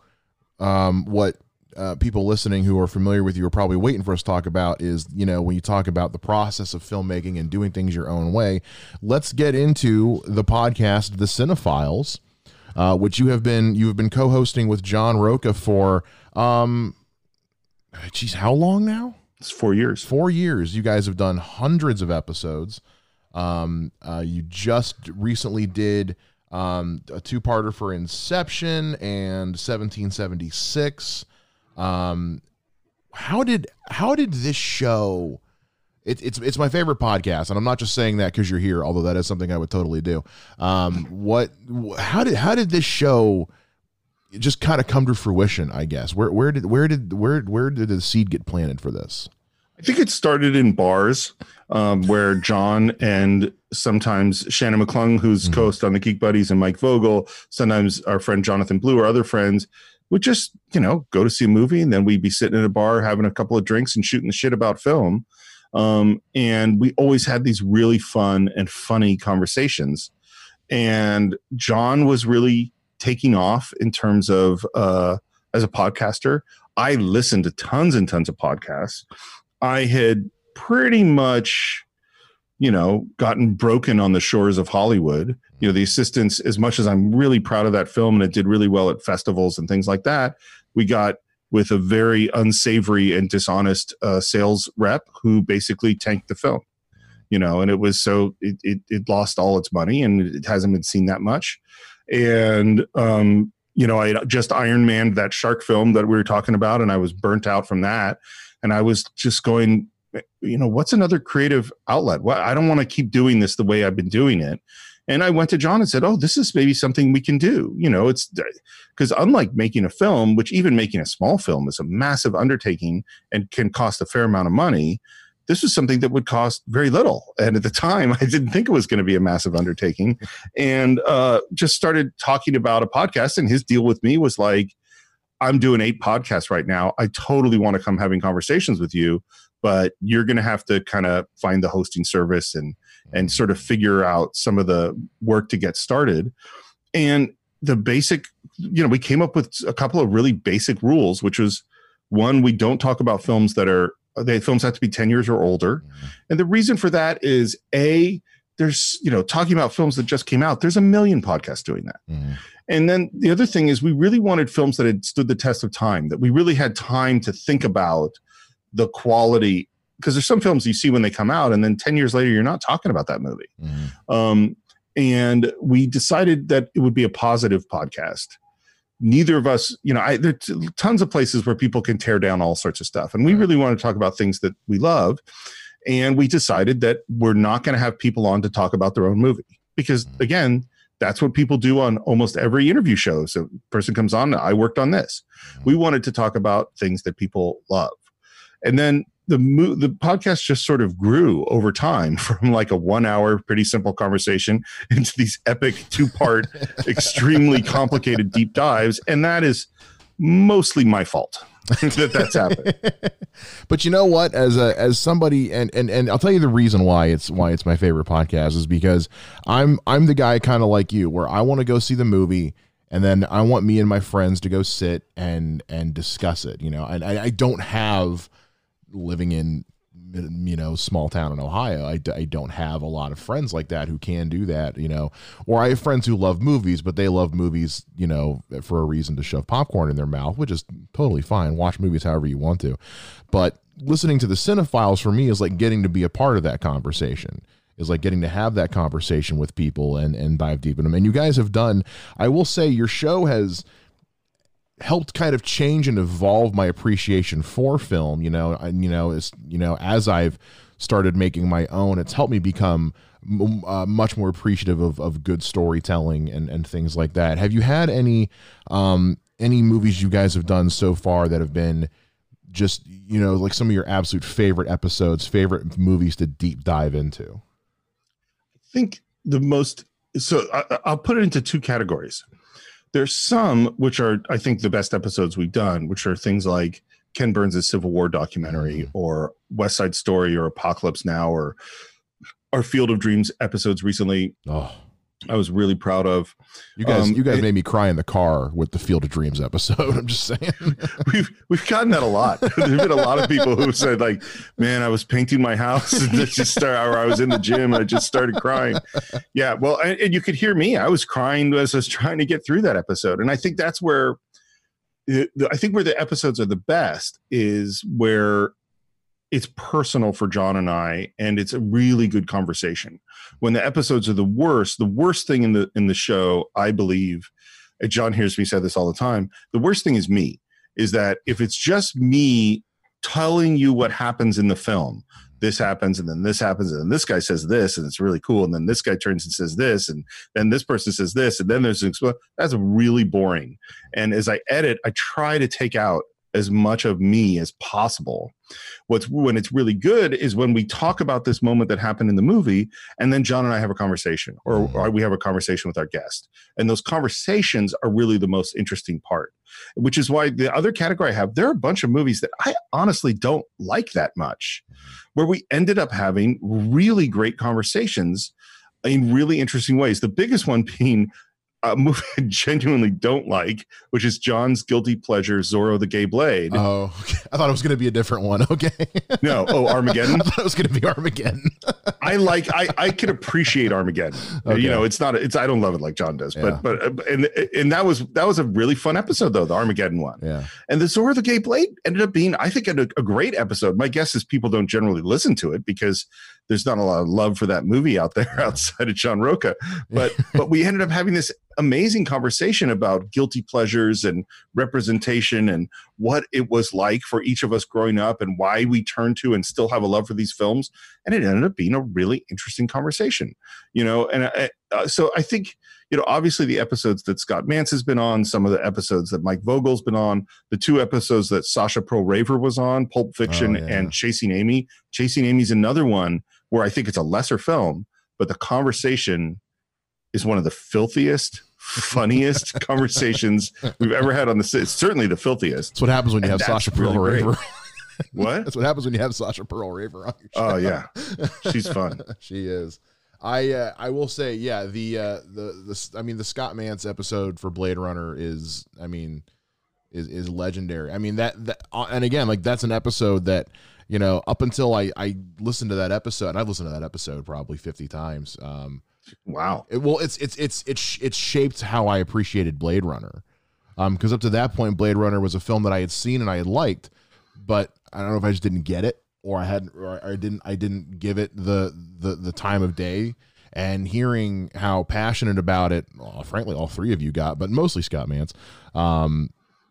um what uh, people listening who are familiar with you are probably waiting for us to talk about is you know when you talk about the process of filmmaking and doing things your own way let's get into the podcast the Cine-Files uh, which you have been you have been co-hosting with john roca for um geez how long now it's four years. Four years. You guys have done hundreds of episodes. Um, uh, you just recently did um, a two-parter for Inception and 1776. Um, how did how did this show? It, it's it's my favorite podcast, and I'm not just saying that because you're here, although that is something I would totally do. Um, what how did how did this show just kind of come to fruition? I guess where where did where did where where did the seed get planted for this? I think it started in bars um, where John and sometimes Shannon McClung, who's mm-hmm. co-host on the Geek Buddies, and Mike Vogel, sometimes our friend Jonathan Blue or other friends would just, you know, go to see a movie and then we'd be sitting in a bar having a couple of drinks and shooting the shit about film. Um, and we always had these really fun and funny conversations. And John was really taking off in terms of uh, as a podcaster. I listened to tons and tons of podcasts. I had pretty much, you know, gotten broken on the shores of Hollywood. You know, The Assistants, as much as I'm really proud of that film and it did really well at festivals and things like that, we got with a very unsavory and dishonest uh, sales rep who basically tanked the film. You know, and it was so it, it, it lost all its money and it hasn't been seen that much. And um, you know, I just Iron Man that shark film that we were talking about, and I was burnt out from that and I was just going, you know, what's another creative outlet? Well, I don't want to keep doing this the way I've been doing it. And I went to John and said, "Oh, this is maybe something we can do." You know, it's because unlike making a film, which even making a small film is a massive undertaking and can cost a fair amount of money, this was something that would cost very little. And at the time, I didn't think it was going to be a massive undertaking, and uh, just started talking about a podcast. And his deal with me was like, I'm doing eight podcasts right now. I totally want to come having conversations with you, but you're going to have to kind of find the hosting service and and sort of figure out some of the work to get started. And the basic, you know, we came up with a couple of really basic rules, which was one, we don't talk about films that are the films have to be 10 years or older. Mm-hmm. And the reason for that is a there's you know talking about films that just came out there's a million podcasts doing that mm-hmm. and then the other thing is we really wanted films that had stood the test of time that we really had time to think about the quality because there's some films you see when they come out and then 10 years later you're not talking about that movie mm-hmm. um, and we decided that it would be a positive podcast neither of us you know I, there's tons of places where people can tear down all sorts of stuff and we really want to talk about things that we love and we decided that we're not going to have people on to talk about their own movie because, mm-hmm. again, that's what people do on almost every interview show. So, person comes on, I worked on this. Mm-hmm. We wanted to talk about things that people love. And then the mo- the podcast just sort of grew over time from like a one hour pretty simple conversation into these epic two part extremely complicated deep dives and that is mostly my fault that that's happened. but you know what? As a as somebody, and and and I'll tell you the reason why it's why it's my favorite podcast is because I'm I'm the guy kind of like you, where I want to go see the movie. And then I want me and my friends to go sit and and discuss it. You know, and I, I don't have living in you know small town in ohio I, I don't have a lot of friends like that who can do that you know. Or i have friends who love movies but they love movies you know for a reason to shove popcorn in their mouth which is totally fine. Watch movies however you want to. But listening to the Cine-Files for me is like getting to be a part of that conversation. Is like getting to have that conversation with people and and dive deep in them and you guys have done i will say your show has helped kind of change and evolve my appreciation for film you know and you know as you know as i've started making my own it's helped me become uh, much more appreciative of, of good storytelling and and things like that. Have you had any um any movies you guys have done so far that have been just you know like some of your absolute favorite episodes favorite movies to deep dive into? I think the most so I, i'll put it into two categories there's some which are, I think, the best episodes we've done, which are things like Ken Burns' Civil War documentary mm-hmm. or West Side Story or Apocalypse Now or our Field of Dreams episodes recently. Oh. I was really proud of. You guys, um, you guys it, made me cry in the car with the Field of Dreams episode. I'm just saying. we've we've gotten that a lot. There's been a lot of people who said like, "Man, I was painting my house and just started, or I was in the gym and I just started crying." Yeah, well, and, and you could hear me. I was crying as I was trying to get through that episode, and I think that's where. I think where the episodes are the best is where it's personal for John and I, and it's a really good conversation. When the episodes are the worst, the worst thing in the in the show, I believe, John hears me say this all the time. The worst thing is me. Is that if it's just me telling you what happens in the film this happens and then this happens and then this guy says this and it's really cool and then this guy turns and says this and then this person says this and then there's an expl- that's really boring and as i edit i try to take out as much of me as possible. What's when it's really good is when we talk about this moment that happened in the movie, and then John and I have a conversation, or, mm. or we have a conversation with our guest, and those conversations are really the most interesting part. Which is why the other category I have, there are a bunch of movies that I honestly don't like that much, mm-hmm. where we ended up having really great conversations in really interesting ways. The biggest one being a movie I genuinely don't like, which is John's guilty pleasure, Zorro the Gay Blade. Oh, okay. I thought it was going to be a different one. Okay. no, oh Armageddon. I thought it was going to be Armageddon. I like. I I can appreciate Armageddon. Okay. You know, it's not. It's I don't love it like John does, yeah. but uh, but and and that was that was a really fun episode though, the Armageddon one. Yeah. And the Zorro the Gay Blade ended up being, I think, a, a great episode. My guess is people don't generally listen to it because there's not a lot of love for that movie out there outside of John Roca. But but we ended up having this amazing conversation about guilty pleasures and representation and what it was like for each of us growing up and why we turn to and still have a love for these films. And it ended up being a really interesting conversation, you know. And I, uh, so I think you know, obviously the episodes that Scott Mantz has been on, some of the episodes that Mike Vogel's been on, the two episodes that Sasha Perl-Raver was on, Pulp Fiction oh, yeah. and Chasing Amy. Chasing Amy's another one where I think it's a lesser film, but the conversation is one of the filthiest, funniest conversations we've ever had on the. It's certainly the filthiest. That's what happens when you have Sasha Perl really Raver. What? That's what happens when you have Sasha Perl-Raver on your show. Oh yeah, she's fun. she is. I uh, I will say yeah the uh, the the I mean the Scott Mantz episode for Blade Runner is I mean is is legendary. I mean that that uh, and again like that's an episode that you know, up until I I listened to that episode, and I've listened to that episode probably fifty times. Um, wow. It, well, it's it's it's it's it's shaped how I appreciated Blade Runner, um, because up to that point, Blade Runner was a film that I had seen and I had liked, but I don't know if I just didn't get it or I hadn't or I didn't I didn't give it the the the time of day. And hearing how passionate about it, well, frankly, all three of you got, but mostly Scott Mantz, um,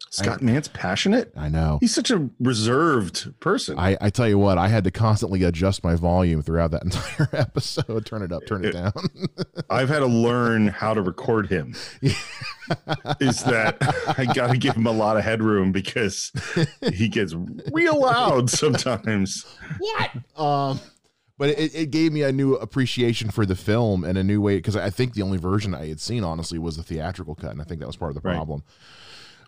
Scott I, Mantz passionate. I know he's such a reserved person. I, I tell you what, I had to constantly adjust my volume throughout that entire episode. Turn it up, turn it, it down. I've had to learn how to record him. Is that I got to give him a lot of headroom because he gets real loud sometimes. What? Um but it, it gave me a new appreciation for the film and a new way because I think the only version I had seen honestly was the theatrical cut, and I think that was part of the problem. Right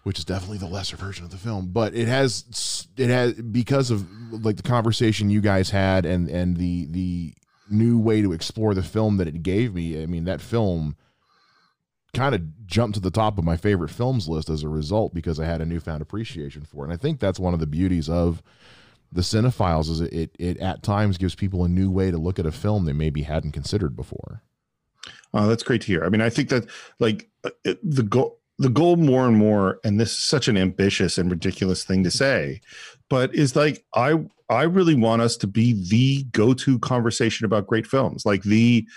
which is definitely the lesser version of the film but it has it has because of like the conversation you guys had and and the the new way to explore the film that it gave me i mean that film kind of jumped to the top of my favorite films list as a result because i had a newfound appreciation for it and i think that's one of the beauties of the Cine-Files is it, it, it at times gives people a new way to look at a film they maybe hadn't considered before Oh, that's great to hear. I mean, I think that like uh, the goal, the goal more and more and this is such an ambitious and ridiculous thing to say but is like i i really want us to be the go-to conversation about great films. Like the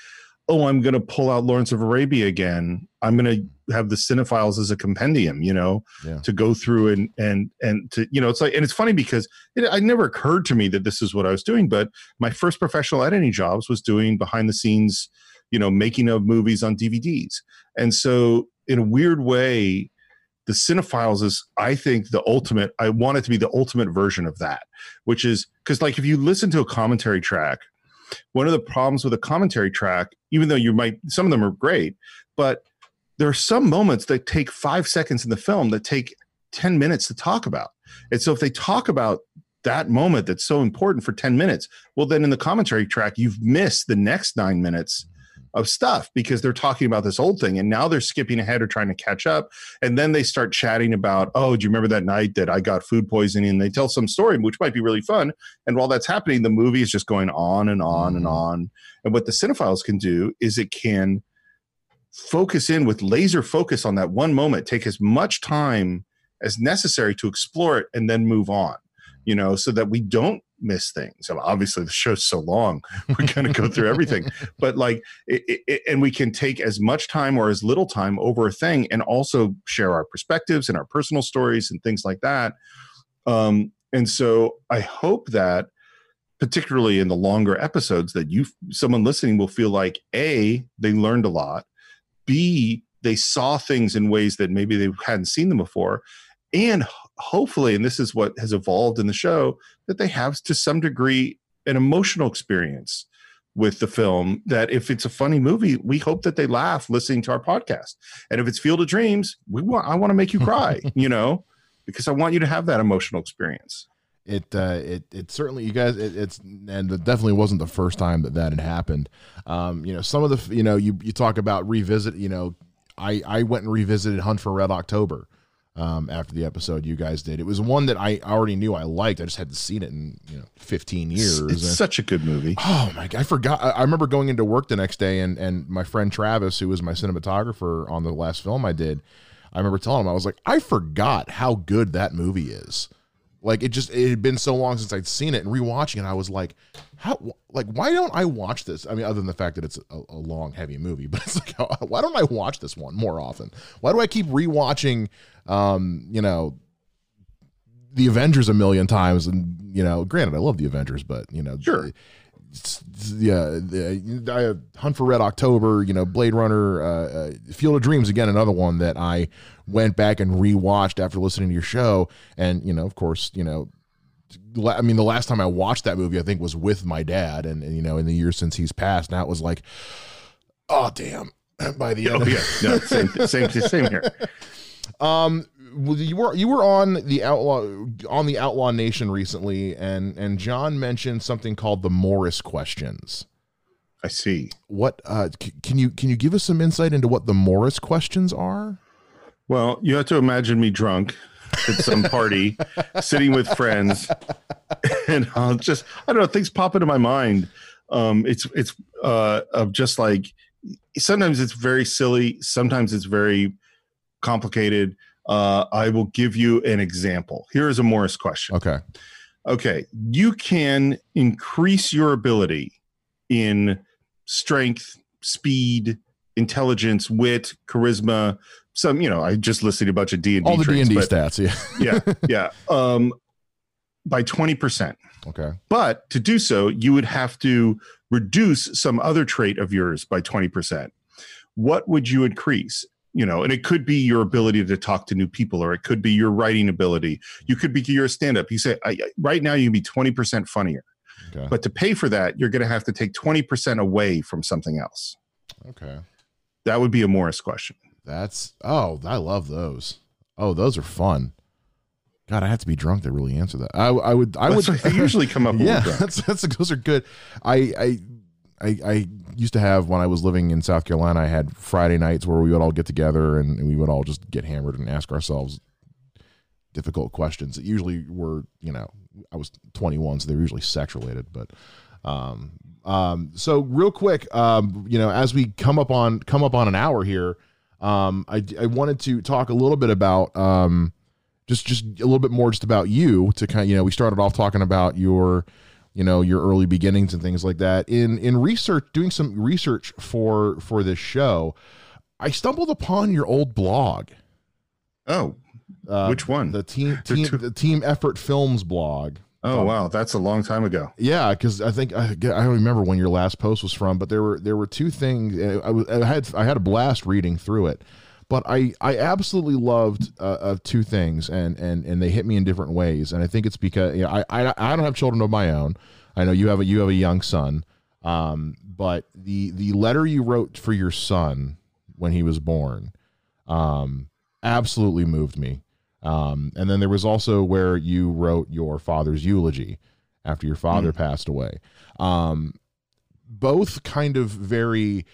oh i'm going to pull out lawrence of arabia again. I'm going to have the Cine-Files as a compendium you know yeah. to go through and and and to you know it's like and it's funny because it, it never occurred to me that this is what i was doing but my first professional editing jobs was doing behind the scenes you know making of movies on dvds and so in a weird way, the Cine-Files is i think the ultimate i want it to be the ultimate version of that which is because like if you listen to a commentary track one of the problems with a commentary track even though you might some of them are great but there are some moments that take five seconds in the film that take 10 minutes to talk about. And so if they talk about that moment that's so important for 10 minutes well then in the commentary track you've missed the next nine minutes of stuff because they're talking about this old thing and now they're skipping ahead or trying to catch up. And then they start chatting about oh do you remember that night that i got food poisoning? And they tell some story which might be really fun. And while that's happening the movie is just going on and on and mm-hmm. on. And what the Cine-Files can do is it can focus in with laser focus on that one moment take as much time as necessary to explore it and then move on you know so that we don't miss things. Obviously, the show's so long, we're going to go through everything. But like, it, it, and we can take as much time or as little time over a thing, and also share our perspectives and our personal stories and things like that. Um, and so I hope that particularly in the longer episodes that you someone listening will feel like a they learned a lot b they saw things in ways that maybe they hadn't seen them before and hopefully and this is what has evolved in the show that they have to some degree an emotional experience with the film that if it's a funny movie we hope that they laugh listening to our podcast and if it's field of dreams we want i want to make you cry you know because i want you to have that emotional experience it uh, it it certainly you guys it, it's and it definitely wasn't the first time that that had happened. Um, you know, some of the you know you you talk about revisit. You know, I I went and revisited Hunt for Red October um, after the episode you guys did. It was one that I already knew I liked. I just hadn't seen it in you know 15 years. It's, it's such a good movie. Oh my god, I forgot. I, I remember going into work the next day and and my friend Travis, who was my cinematographer on the last film I did, I remember telling him I was like, I forgot how good that movie is. Like it just it had been so long since I'd seen it and rewatching it, I was like, how like why don't I watch this? I mean, other than the fact that it's a, a long, heavy movie, but it's like why don't I watch this one more often? Why do I keep rewatching um, you know, the Avengers a million times? And you know, granted, I love the Avengers, but you know, sure. yeah, the, I, Hunt for Red October, you know, Blade Runner, uh, uh, Field of Dreams, again, another one that I went back and rewatched after listening to your show. And, you know, of course, you know, I mean, the last time I watched that movie, I think was with my dad. And, and you know, in the years since he's passed, now it was like, oh, damn. By the end, oh, yeah, no, same, same, same here. Um, you were you were on the outlaw on the Outlaw Nation recently, and and John mentioned something called the Morris questions. I see. What uh, c- can you can you give us some insight into what the Morris questions are? Well, you have to imagine me drunk at some party, sitting with friends, and I'll just I don't know things pop into my mind. Um, it's it's uh, of just like sometimes it's very silly, sometimes it's very complicated. Uh, I will give you an example. Here is a Morris question. Okay. Okay. You can increase your ability in strength, speed, intelligence, wit, charisma. Some, you know, I just listed a bunch of D and D. all the D and D stats. Yeah, yeah, yeah. Um, by twenty percent. Okay. But to do so, you would have to reduce some other trait of yours by twenty percent. What would you increase? You know, and it could be your ability to talk to new people, or it could be your writing ability. You could be your stand-up. You say, I, right now, you'd be twenty percent funnier. Okay. But to pay for that, you're going to have to take 20% away from something else. Okay. That would be a Morris question. That's oh, I love those. Oh, those are fun. God, I have to be drunk to really answer that. I, I would, I That's would they usually come up. yeah, that's, that's those are good. I, I, I, I used to have when I was living in South Carolina. I had Friday nights where we would all get together and we would all just get hammered and ask ourselves difficult questions that usually were, you know, I was 21, so they were usually sex related. But, um, um, so real quick, um, you know, as we come up on come up on an hour here, um, I, I wanted to talk a little bit about, um, just just a little bit more just about you to kind of, you know, we started off talking about your, you know, your early beginnings and things like that. In in research, doing some research for for this show, I stumbled upon your old blog. Oh, Uh, which one? The team team the team effort films blog. Oh, wow, that's a long time ago. Yeah, because I think I, I don't remember when your last post was from, but there were there were two things. uh, I, I had I had a blast reading through it, but I I absolutely loved uh, uh, two things, and and and they hit me in different ways, and I think it's because you know, I, I I don't have children of my own. I know you have a you have a young son, um, but the the letter you wrote for your son when he was born, um, absolutely moved me. Um, and then there was also where you wrote your father's eulogy after your father passed away. Um, both kind of very.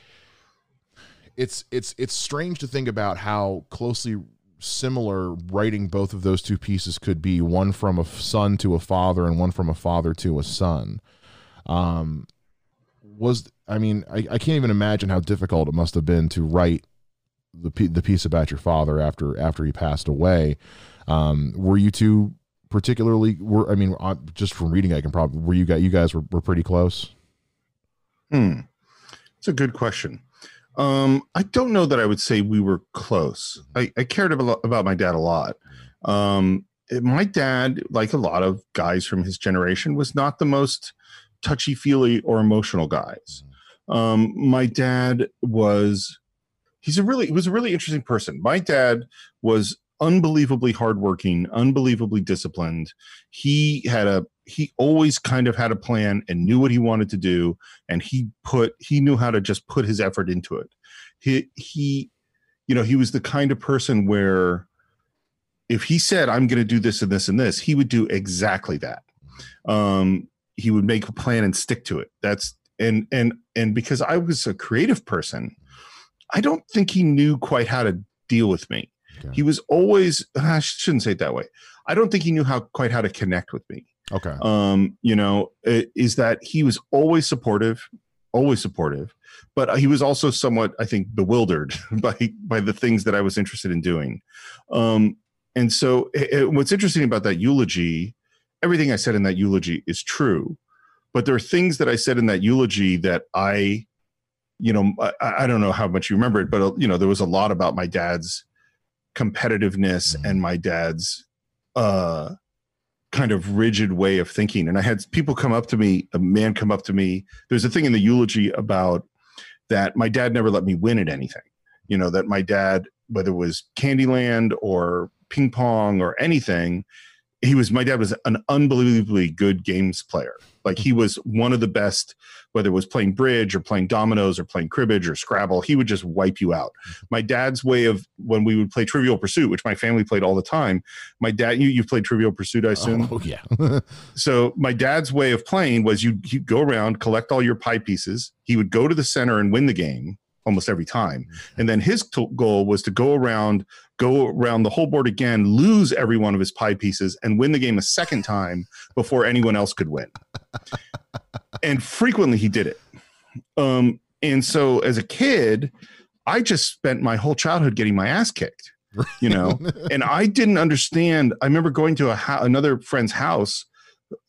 It's it's it's strange to think about how closely similar writing both of those two pieces could be one from a son to a father and one from a father to a son um was i mean i, I can't even imagine how difficult it must have been to write the the piece about your father after after he passed away. Um, were you two particularly? Were I mean, uh, just from reading, I can probably were you guys you guys were, were pretty close. Hmm. It's a good question. Um, I don't know that I would say we were close. I, I cared about, about my dad a lot. Um, my dad, like a lot of guys from his generation, was not the most touchy feely or emotional guys. Um, my dad was he's a really he was a really interesting person. My dad was unbelievably hardworking, unbelievably disciplined. He had a he always kind of had a plan and knew what he wanted to do, and he put he knew how to just put his effort into it. He he, you know, he was the kind of person where if he said I'm going to do this and this and this, he would do exactly that. Um, he would make a plan and stick to it. That's and and and because I was a creative person, I don't think he knew quite how to deal with me. Okay. He was always I shouldn't say it that way. I don't think he knew how quite how to connect with me. Okay. Um, you know, is that he was always supportive, always supportive, but he was also somewhat, I think, bewildered by by the things that I was interested in doing. Um, and so, it, what's interesting about that eulogy, everything I said in that eulogy is true, but there are things that I said in that eulogy that I, you know, I, I don't know how much you remember it, but you know, there was a lot about my dad's competitiveness mm-hmm. and my dad's uh kind of rigid way of thinking. And I had people come up to me, a man come up to me. There's a thing in the eulogy about that my dad never let me win at anything. You know, that my dad, whether it was Candyland or ping pong or anything, he was my dad was an unbelievably good games player. Like he was one of the best, whether it was playing bridge or playing dominoes or playing cribbage or Scrabble, he would just wipe you out. Mm-hmm. My dad's way of when we would play Trivial Pursuit, which my family played all the time. My dad, you you played Trivial Pursuit, I assume. Oh yeah. so my dad's way of playing was you you go around, collect all your pie pieces. He would go to the center and win the game almost every time. And then his t- goal was to go around, go around the whole board again, lose every one of his pie pieces, and win the game a second time before anyone else could win. and frequently he did it. Um, and so as a kid, I just spent my whole childhood getting my ass kicked, you know, and I didn't understand. I remember going to a ho- another friend's house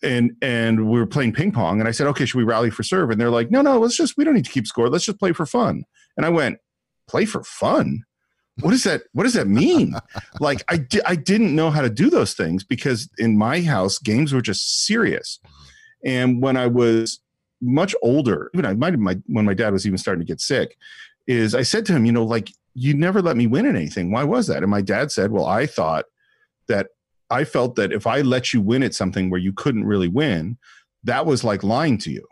and and we were playing ping pong and I said, okay, should we rally for serve? And they're like, no, no, let's just, we don't need to keep score. Let's just play for fun. And I went, play for fun? What does that, what does that mean? like I, di- I didn't know how to do those things because in my house, games were just serious. And when I was much older, even I might my, when my dad was even starting to get sick, is I said to him, you know, like you never let me win in anything. Why was that? And my dad said, well, I thought that I felt that if I let you win at something where you couldn't really win, that was like lying to you.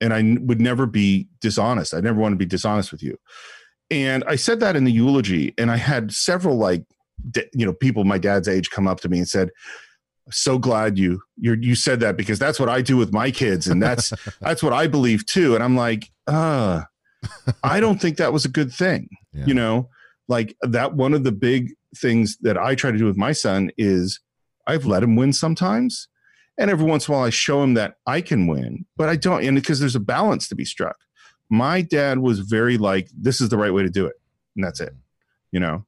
And I would never be dishonest. I never want to be dishonest with you. And I said that in the eulogy, and I had several like, you know, people my dad's age come up to me and said, "So glad you you you said that because that's what I do with my kids, and that's that's what I believe too." And I'm like, uh, I don't think that was a good thing. Yeah. You know, like that. One of the big things that I try to do with my son is I've let him win sometimes. And every once in a while, I show him that I can win, but I don't. And because there's a balance to be struck. My dad was very like, this is the right way to do it. And that's it. You know?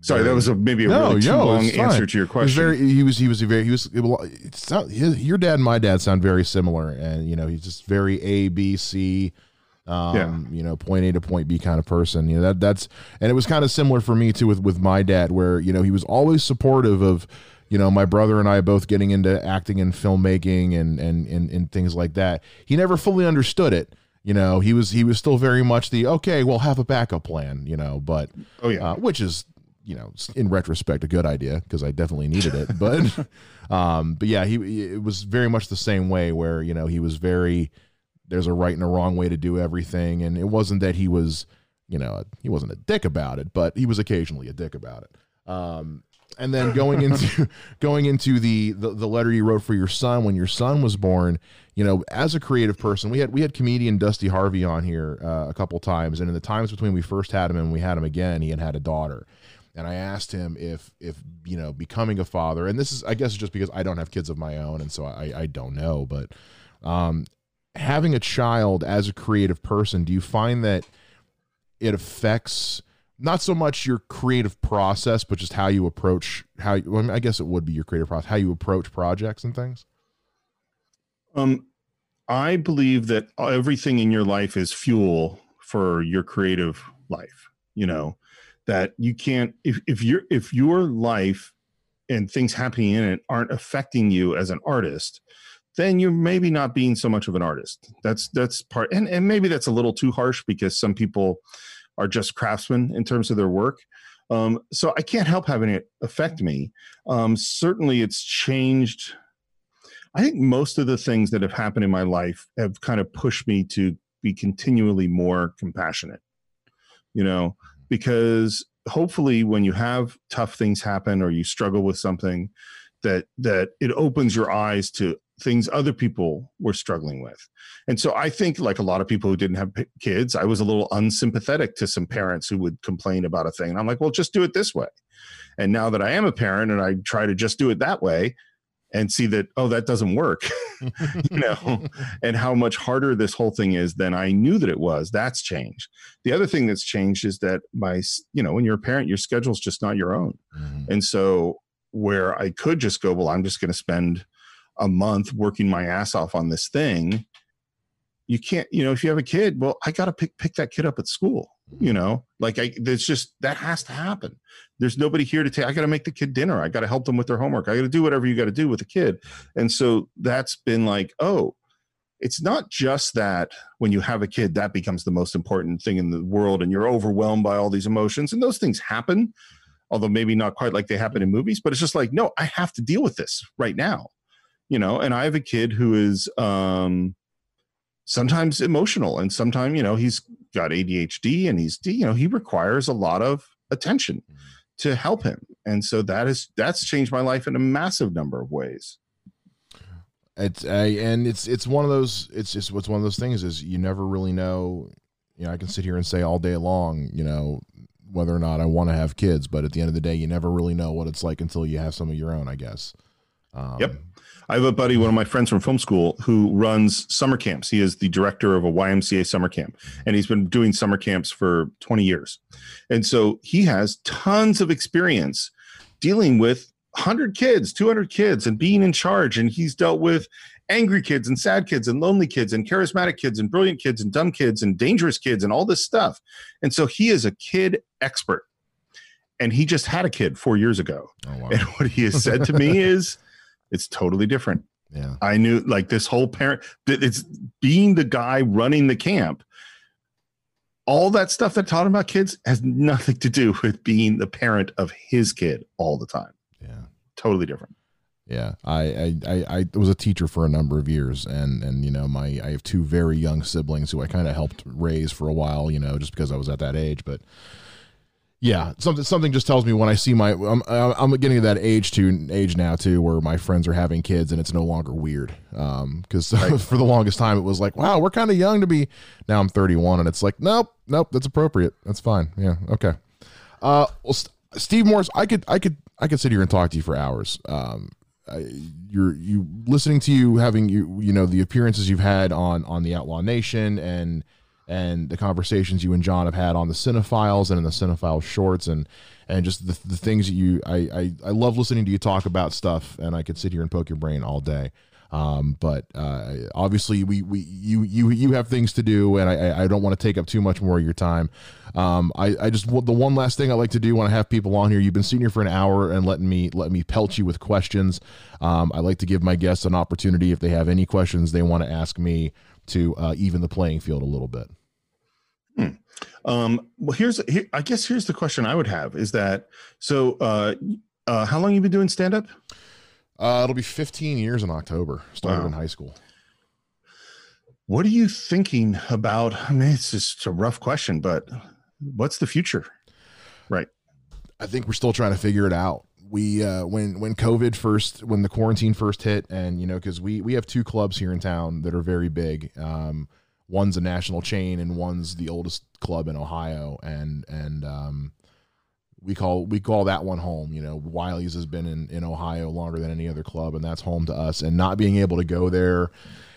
Sorry, that was a, maybe a no, really too long answer to your question. He was very, he was, he was very, he was, it's not, his, your dad and my dad sound very similar. And, you know, he's just very A, B, C, um, yeah. you know, point A to point B kind of person. You know, that that's, and it was kind of similar for me too with, with my dad, where, you know, he was always supportive of, you know, my brother and I both getting into acting and filmmaking and, and, and, and things like that. He never fully understood it. You know, he was, he was still very much the, okay, we'll have a backup plan, you know, but, oh yeah, uh, which is, you know, in retrospect, a good idea because I definitely needed it. But, um, but yeah, he, it was very much the same way where, you know, he was very, there's a right and a wrong way to do everything. And it wasn't that he was, you know, he wasn't a dick about it, but he was occasionally a dick about it. Um, and then going into going into the, the, the letter you wrote for your son when your son was born you know as a creative person we had we had comedian dusty harvey on here uh, a couple times. And in the times between we first had him and we had him again he had had a daughter. And i asked him if if you know becoming a father and this is i guess just because i don't have kids of my own and so i i don't know but um having a child as a creative person do you find that it affects not so much your creative process, but just how you approach how well, I, I guess it would be your creative process, how you approach projects and things. Um, I believe that everything in your life is fuel for your creative life. You know that you can't if if your if your life and things happening in it aren't affecting you as an artist then you're maybe not being so much of an artist that's that's part and, and maybe that's a little too harsh because some people are just craftsmen in terms of their work. Um, so i can't help having it affect me. Um, certainly it's changed. I think most of the things that have happened in my life have kind of pushed me to be continually more compassionate you know because hopefully when you have tough things happen or you struggle with something that that it opens your eyes to things other people were struggling with. And so i think like a lot of people who didn't have kids i was a little unsympathetic to some parents who would complain about a thing. And i'm like well just do it this way. And now that i am a parent and i try to just do it that way and see that oh that doesn't work you know and how much harder this whole thing is than i knew that it was that's changed. The other thing that's changed is that my you know when you're a parent your schedule's just not your own. Mm-hmm. and so where i could just go well i'm just going to spend a month working my ass off on this thing you can't you know if you have a kid well i got to pick pick that kid up at school you know? Like i there's just that has to happen. There's nobody here to take i got to make the kid dinner. I got to help them with their homework. I got to do whatever you got to do with a kid. And so that's been like oh it's not just that when you have a kid that becomes the most important thing in the world and you're overwhelmed by all these emotions and those things happen although maybe not quite like they happen in movies but it's just like no i have to deal with this right now you know and i have a kid who is um sometimes emotional and sometimes you know he's got adhd and he's you know he requires a lot of attention mm-hmm. to help him. And so that is that's changed my life in a massive number of ways. It's a, and it's it's one of those it's just what's one of those things is you never really know you know i can sit here and say all day long you know whether or not i want to have kids but at the end of the day you never really know what it's like until you have some of your own i guess. Um, yep I have a buddy, one of my friends from film school, who runs summer camps. He is the director of a YMCA summer camp, and he's been doing summer camps for 20 years. And so he has tons of experience dealing with 100 kids, 200 kids, and being in charge. And he's dealt with angry kids and sad kids and lonely kids and charismatic kids and brilliant kids and dumb kids and dangerous kids and all this stuff. And so he is a kid expert. And he just had a kid four years ago. Oh, wow. And what he has said to me is, it's totally different. Yeah. I knew like this whole parent it's being the guy running the camp. All that stuff that taught him about kids has nothing to do with being the parent of his kid all the time. Yeah. Totally different. Yeah, I, I, I, was a teacher for a number of years, and and you know my I have two very young siblings who I kind of helped raise for a while, you know, just because I was at that age. But yeah, something something just tells me when I see my I'm I'm getting to that age to age now too where my friends are having kids and it's no longer weird. Um, because right. for the longest time it was like, wow, we're kind of young to be. Now I'm 31 and it's like, nope, nope, that's appropriate. That's fine. Yeah, okay. Uh, well, St- Steve Morris, I could I could I could sit here and talk to you for hours. Um, I, you're you listening to you having you you know the appearances you've had on on the Outlaw Nation and and the conversations you and John have had on the Cine-Files and in the Cine-File shorts and and just the, the things that you I, I I love listening to you talk about stuff and I could sit here and poke your brain all day. Um, but uh, obviously we, we you you you have things to do and I, I don't want to take up too much more of your time. Um, I, I just the one last thing I like to do when I have people on here. You've been sitting here for an hour and letting me let me pelt you with questions. Um, I like to give my guests an opportunity if they have any questions they want to ask me to uh, even the playing field a little bit. Hmm. Um, well, here's here, I guess here's the question I would have is that so uh, uh, how long you been doing stand up? Uh, it'll be 15 years in October. Started wow. in high school. What are you thinking about? I mean, it's just a rough question, but what's the future? Right. I think we're still trying to figure it out we uh, when when COVID first when the quarantine first hit, and you know because we we have two clubs here in town that are very big. Um, one's a national chain, and one's the oldest club in Ohio, and and um, we call we call that one home. You know, Wiley's has been in in Ohio longer than any other club, and that's home to us. And not being able to go there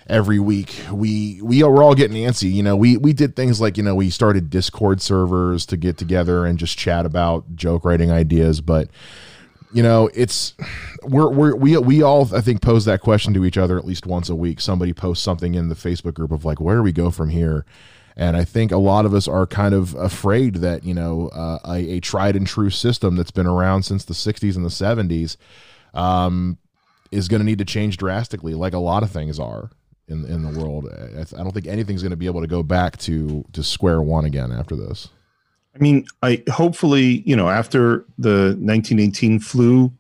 every week we we are, we're all getting antsy you know we we did things like you know we started discord servers to get together and just chat about joke writing ideas but you know, it's we're, we're we we all I think pose that question to each other at least once a week. Somebody posts something in the Facebook group of like, where do we go from here? And I think a lot of us are kind of afraid that, you know, uh, a, a, tried and true system that's been around since the 60s and the 70s um, is going to need to change drastically, like a lot of things are in, in the world. I, I don't think anything's going to be able to go back to, to square one again after this. I mean, I hopefully, you know, after the 1918 flu,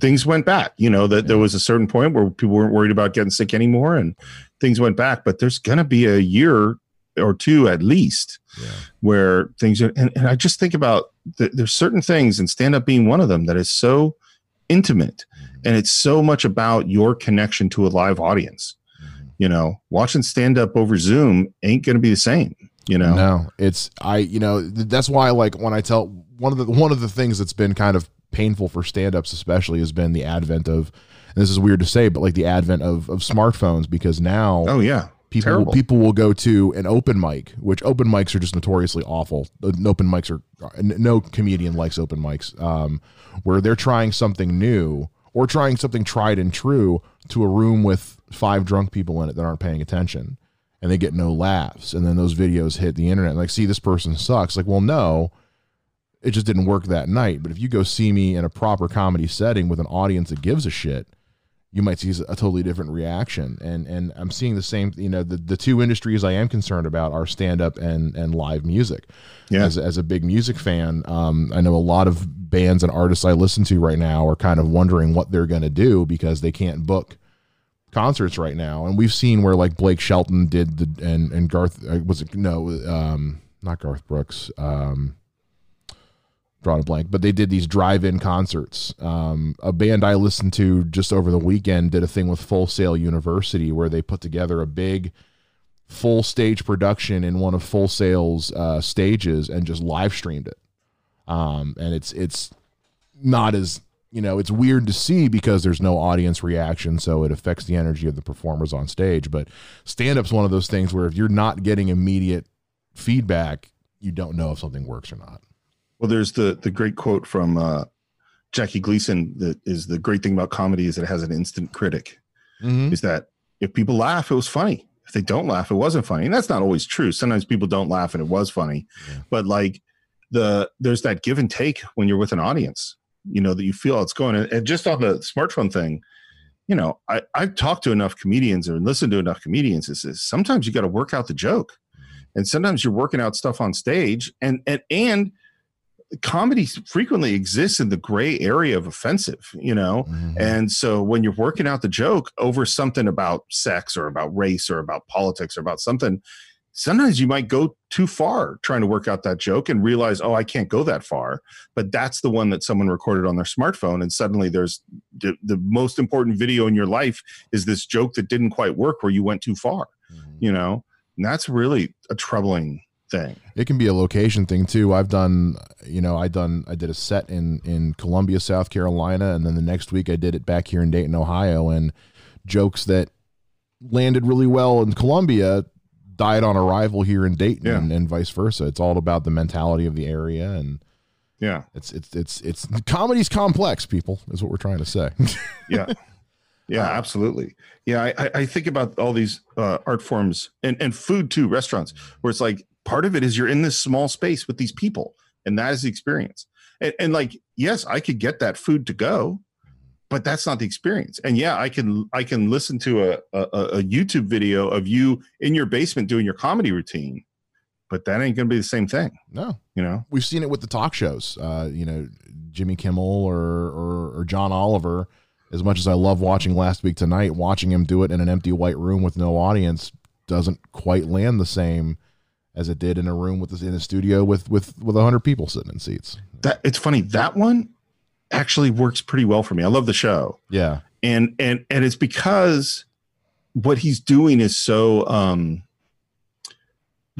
things went back. You know, that there was a certain point where people weren't worried about getting sick anymore and things went back. But there's going to be a year or two at least yeah. where things are, and, and, I just think about the, there's certain things, and stand up being one of them, that is so intimate mm-hmm. and it's so much about your connection to a live audience. Mm-hmm. You know, watching stand up over Zoom ain't going to be the same. You know, no, it's I. You know, that's why like when I tell one of the one of the things that's been kind of painful for stand-ups especially has been the advent of and this is weird to say but like the advent of of smartphones because now oh yeah people will, people will go to an open mic, which open mics are just notoriously awful. Open mics are no comedian likes open mics, um, where they're trying something new or trying something tried and true to a room with five drunk people in it that aren't paying attention, and they get no laughs, and then those videos hit the internet. Like, see, this person sucks. Like, well, no. It just didn't work that night. But if you go see me in a proper comedy setting with an audience that gives a shit, you might see a totally different reaction. And and I'm seeing the same. You know, the, the two industries I am concerned about are stand up and and live music. Yeah. As as a big music fan, um, I know a lot of bands and artists I listen to right now are kind of wondering what they're going to do because they can't book concerts right now. And we've seen where like Blake Shelton did the and and Garth uh, was it no um not Garth Brooks um drawn a blank, but they did these drive-in concerts. Um, a band I listened to just over the weekend did a thing with Full Sail University where they put together a big full stage production in one of Full Sail's uh, stages and just live streamed it. Um, and it's it's not as you know it's weird to see because there's no audience reaction, so it affects the energy of the performers on stage. But stand-up's one of those things where if you're not getting immediate feedback, you don't know if something works or not. Well, there's the the great quote from uh, Jackie Gleason that is the great thing about comedy is it has an instant critic. Mm-hmm. Is that if people laugh, it was funny. If they don't laugh, it wasn't funny. And that's not always true. Sometimes people don't laugh and it was funny. Yeah. But like the there's that give and take when you're with an audience, you know, that you feel it's going. And just on the smartphone thing, you know, I, I've talked to enough comedians or listened to enough comedians. Is, is sometimes you got to work out the joke. And sometimes you're working out stuff on stage and and and comedy frequently exists in the gray area of offensive, you know? Mm-hmm. And so when you're working out the joke over something about sex or about race or about politics or about something, sometimes you might go too far trying to work out that joke and realize, oh, I can't go that far. But that's the one that someone recorded on their smartphone. And suddenly there's the, the most important video in your life is this joke that didn't quite work where you went too far, mm-hmm. you know? And that's really a troubling thing. It can be a location thing too. I've done, you know, I done, I did a set in in Columbia, South Carolina, and then the next week I did it back here in Dayton, Ohio, and jokes that landed really well in Columbia died on arrival here in Dayton, yeah. and, and vice versa. It's all about the mentality of the area and. Yeah, it's it's it's it's comedy's complex. People is what we're trying to say. yeah, yeah, absolutely. Yeah, I, I think about all these uh, art forms and, and food too, restaurants, where it's like part of it is you're in this small space with these people and that is the experience and, and, like yes i could get that food to go but that's not the experience. And yeah i can i can listen to a, a, a youtube video of you in your basement doing your comedy routine but that ain't gonna be the same thing no. you know? We've seen it with the talk shows. Uh you know jimmy kimmel or or, or john oliver as much as i love watching last week tonight watching him do it in an empty white room with no audience doesn't quite land the same as it did in a room with in a studio with with with 100 people sitting in seats. That it's funny that one actually works pretty well for me i love the show yeah and and and it's because what he's doing is so um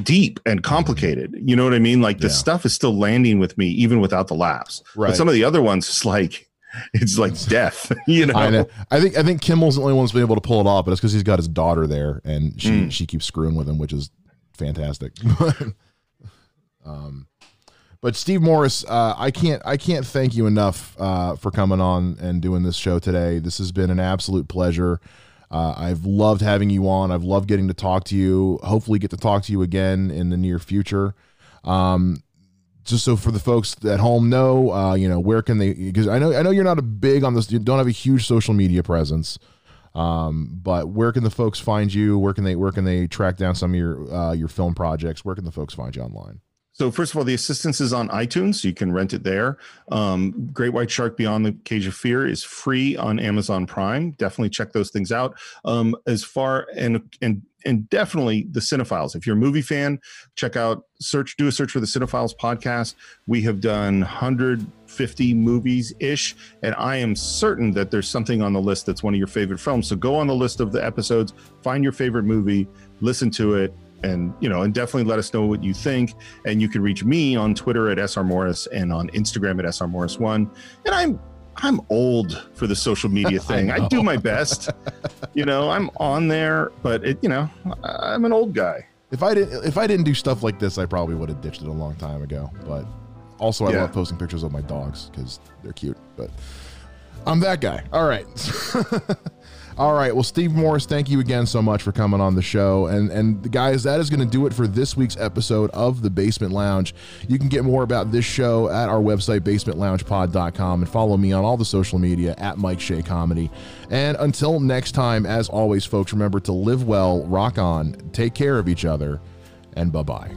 deep and complicated you know what i mean like the yeah. stuff is still landing with me even without the laughs right but some of the other ones it's like it's like death you know? I know i think i think kimmel's the only one that's been able to pull it off but it's because he's got his daughter there and she mm. she keeps screwing with him which is fantastic. um, but Steve Morris, uh, I can't I can't thank you enough uh, for coming on and doing this show today. This has been an absolute pleasure. Uh, I've loved having you on. I've loved getting to talk to you. Hopefully, get to talk to you again in the near future. Um, just so for the folks at home know, uh, you know, where can they? Because I know I know you're not a big on this. You don't have a huge social media presence. Um, but where can the folks find you? Where can they where can they track down some of your uh, your film projects? Where can the folks find you online? So first of all, the Assistants is on iTunes, so you can rent it there. Um, Great White Shark Beyond the Cage of Fear is free on Amazon Prime. Definitely check those things out. Um, as far and and and definitely the Cine-Files. If you're a movie fan, check out search do a search for the Cine-Files podcast. We have done 150 movies ish, and I am certain that there's something on the list that's one of your favorite films. So go on the list of the episodes, find your favorite movie, listen to it, and you know and definitely let us know what you think. And you can reach me on twitter at sr morris and on instagram at sr morris1 and i'm i'm old for the social media thing. I, I, do my best. You know i'm on there but it you know i'm an old guy. If i didn't if i didn't do stuff like this i probably would have ditched it a long time ago. But also i yeah. love posting pictures of my dogs because they're cute but i'm that guy. All right All right. Well, Steve Morris, thank you again so much for coming on the show. And and guys, that is going to do it for this week's episode of the Basement Lounge. You can get more about this show at our website, basementloungepod.com, and follow me on all the social media at Mike Shea Comedy. And until next time, as always, folks, remember to live well, rock on, take care of each other, and bye bye.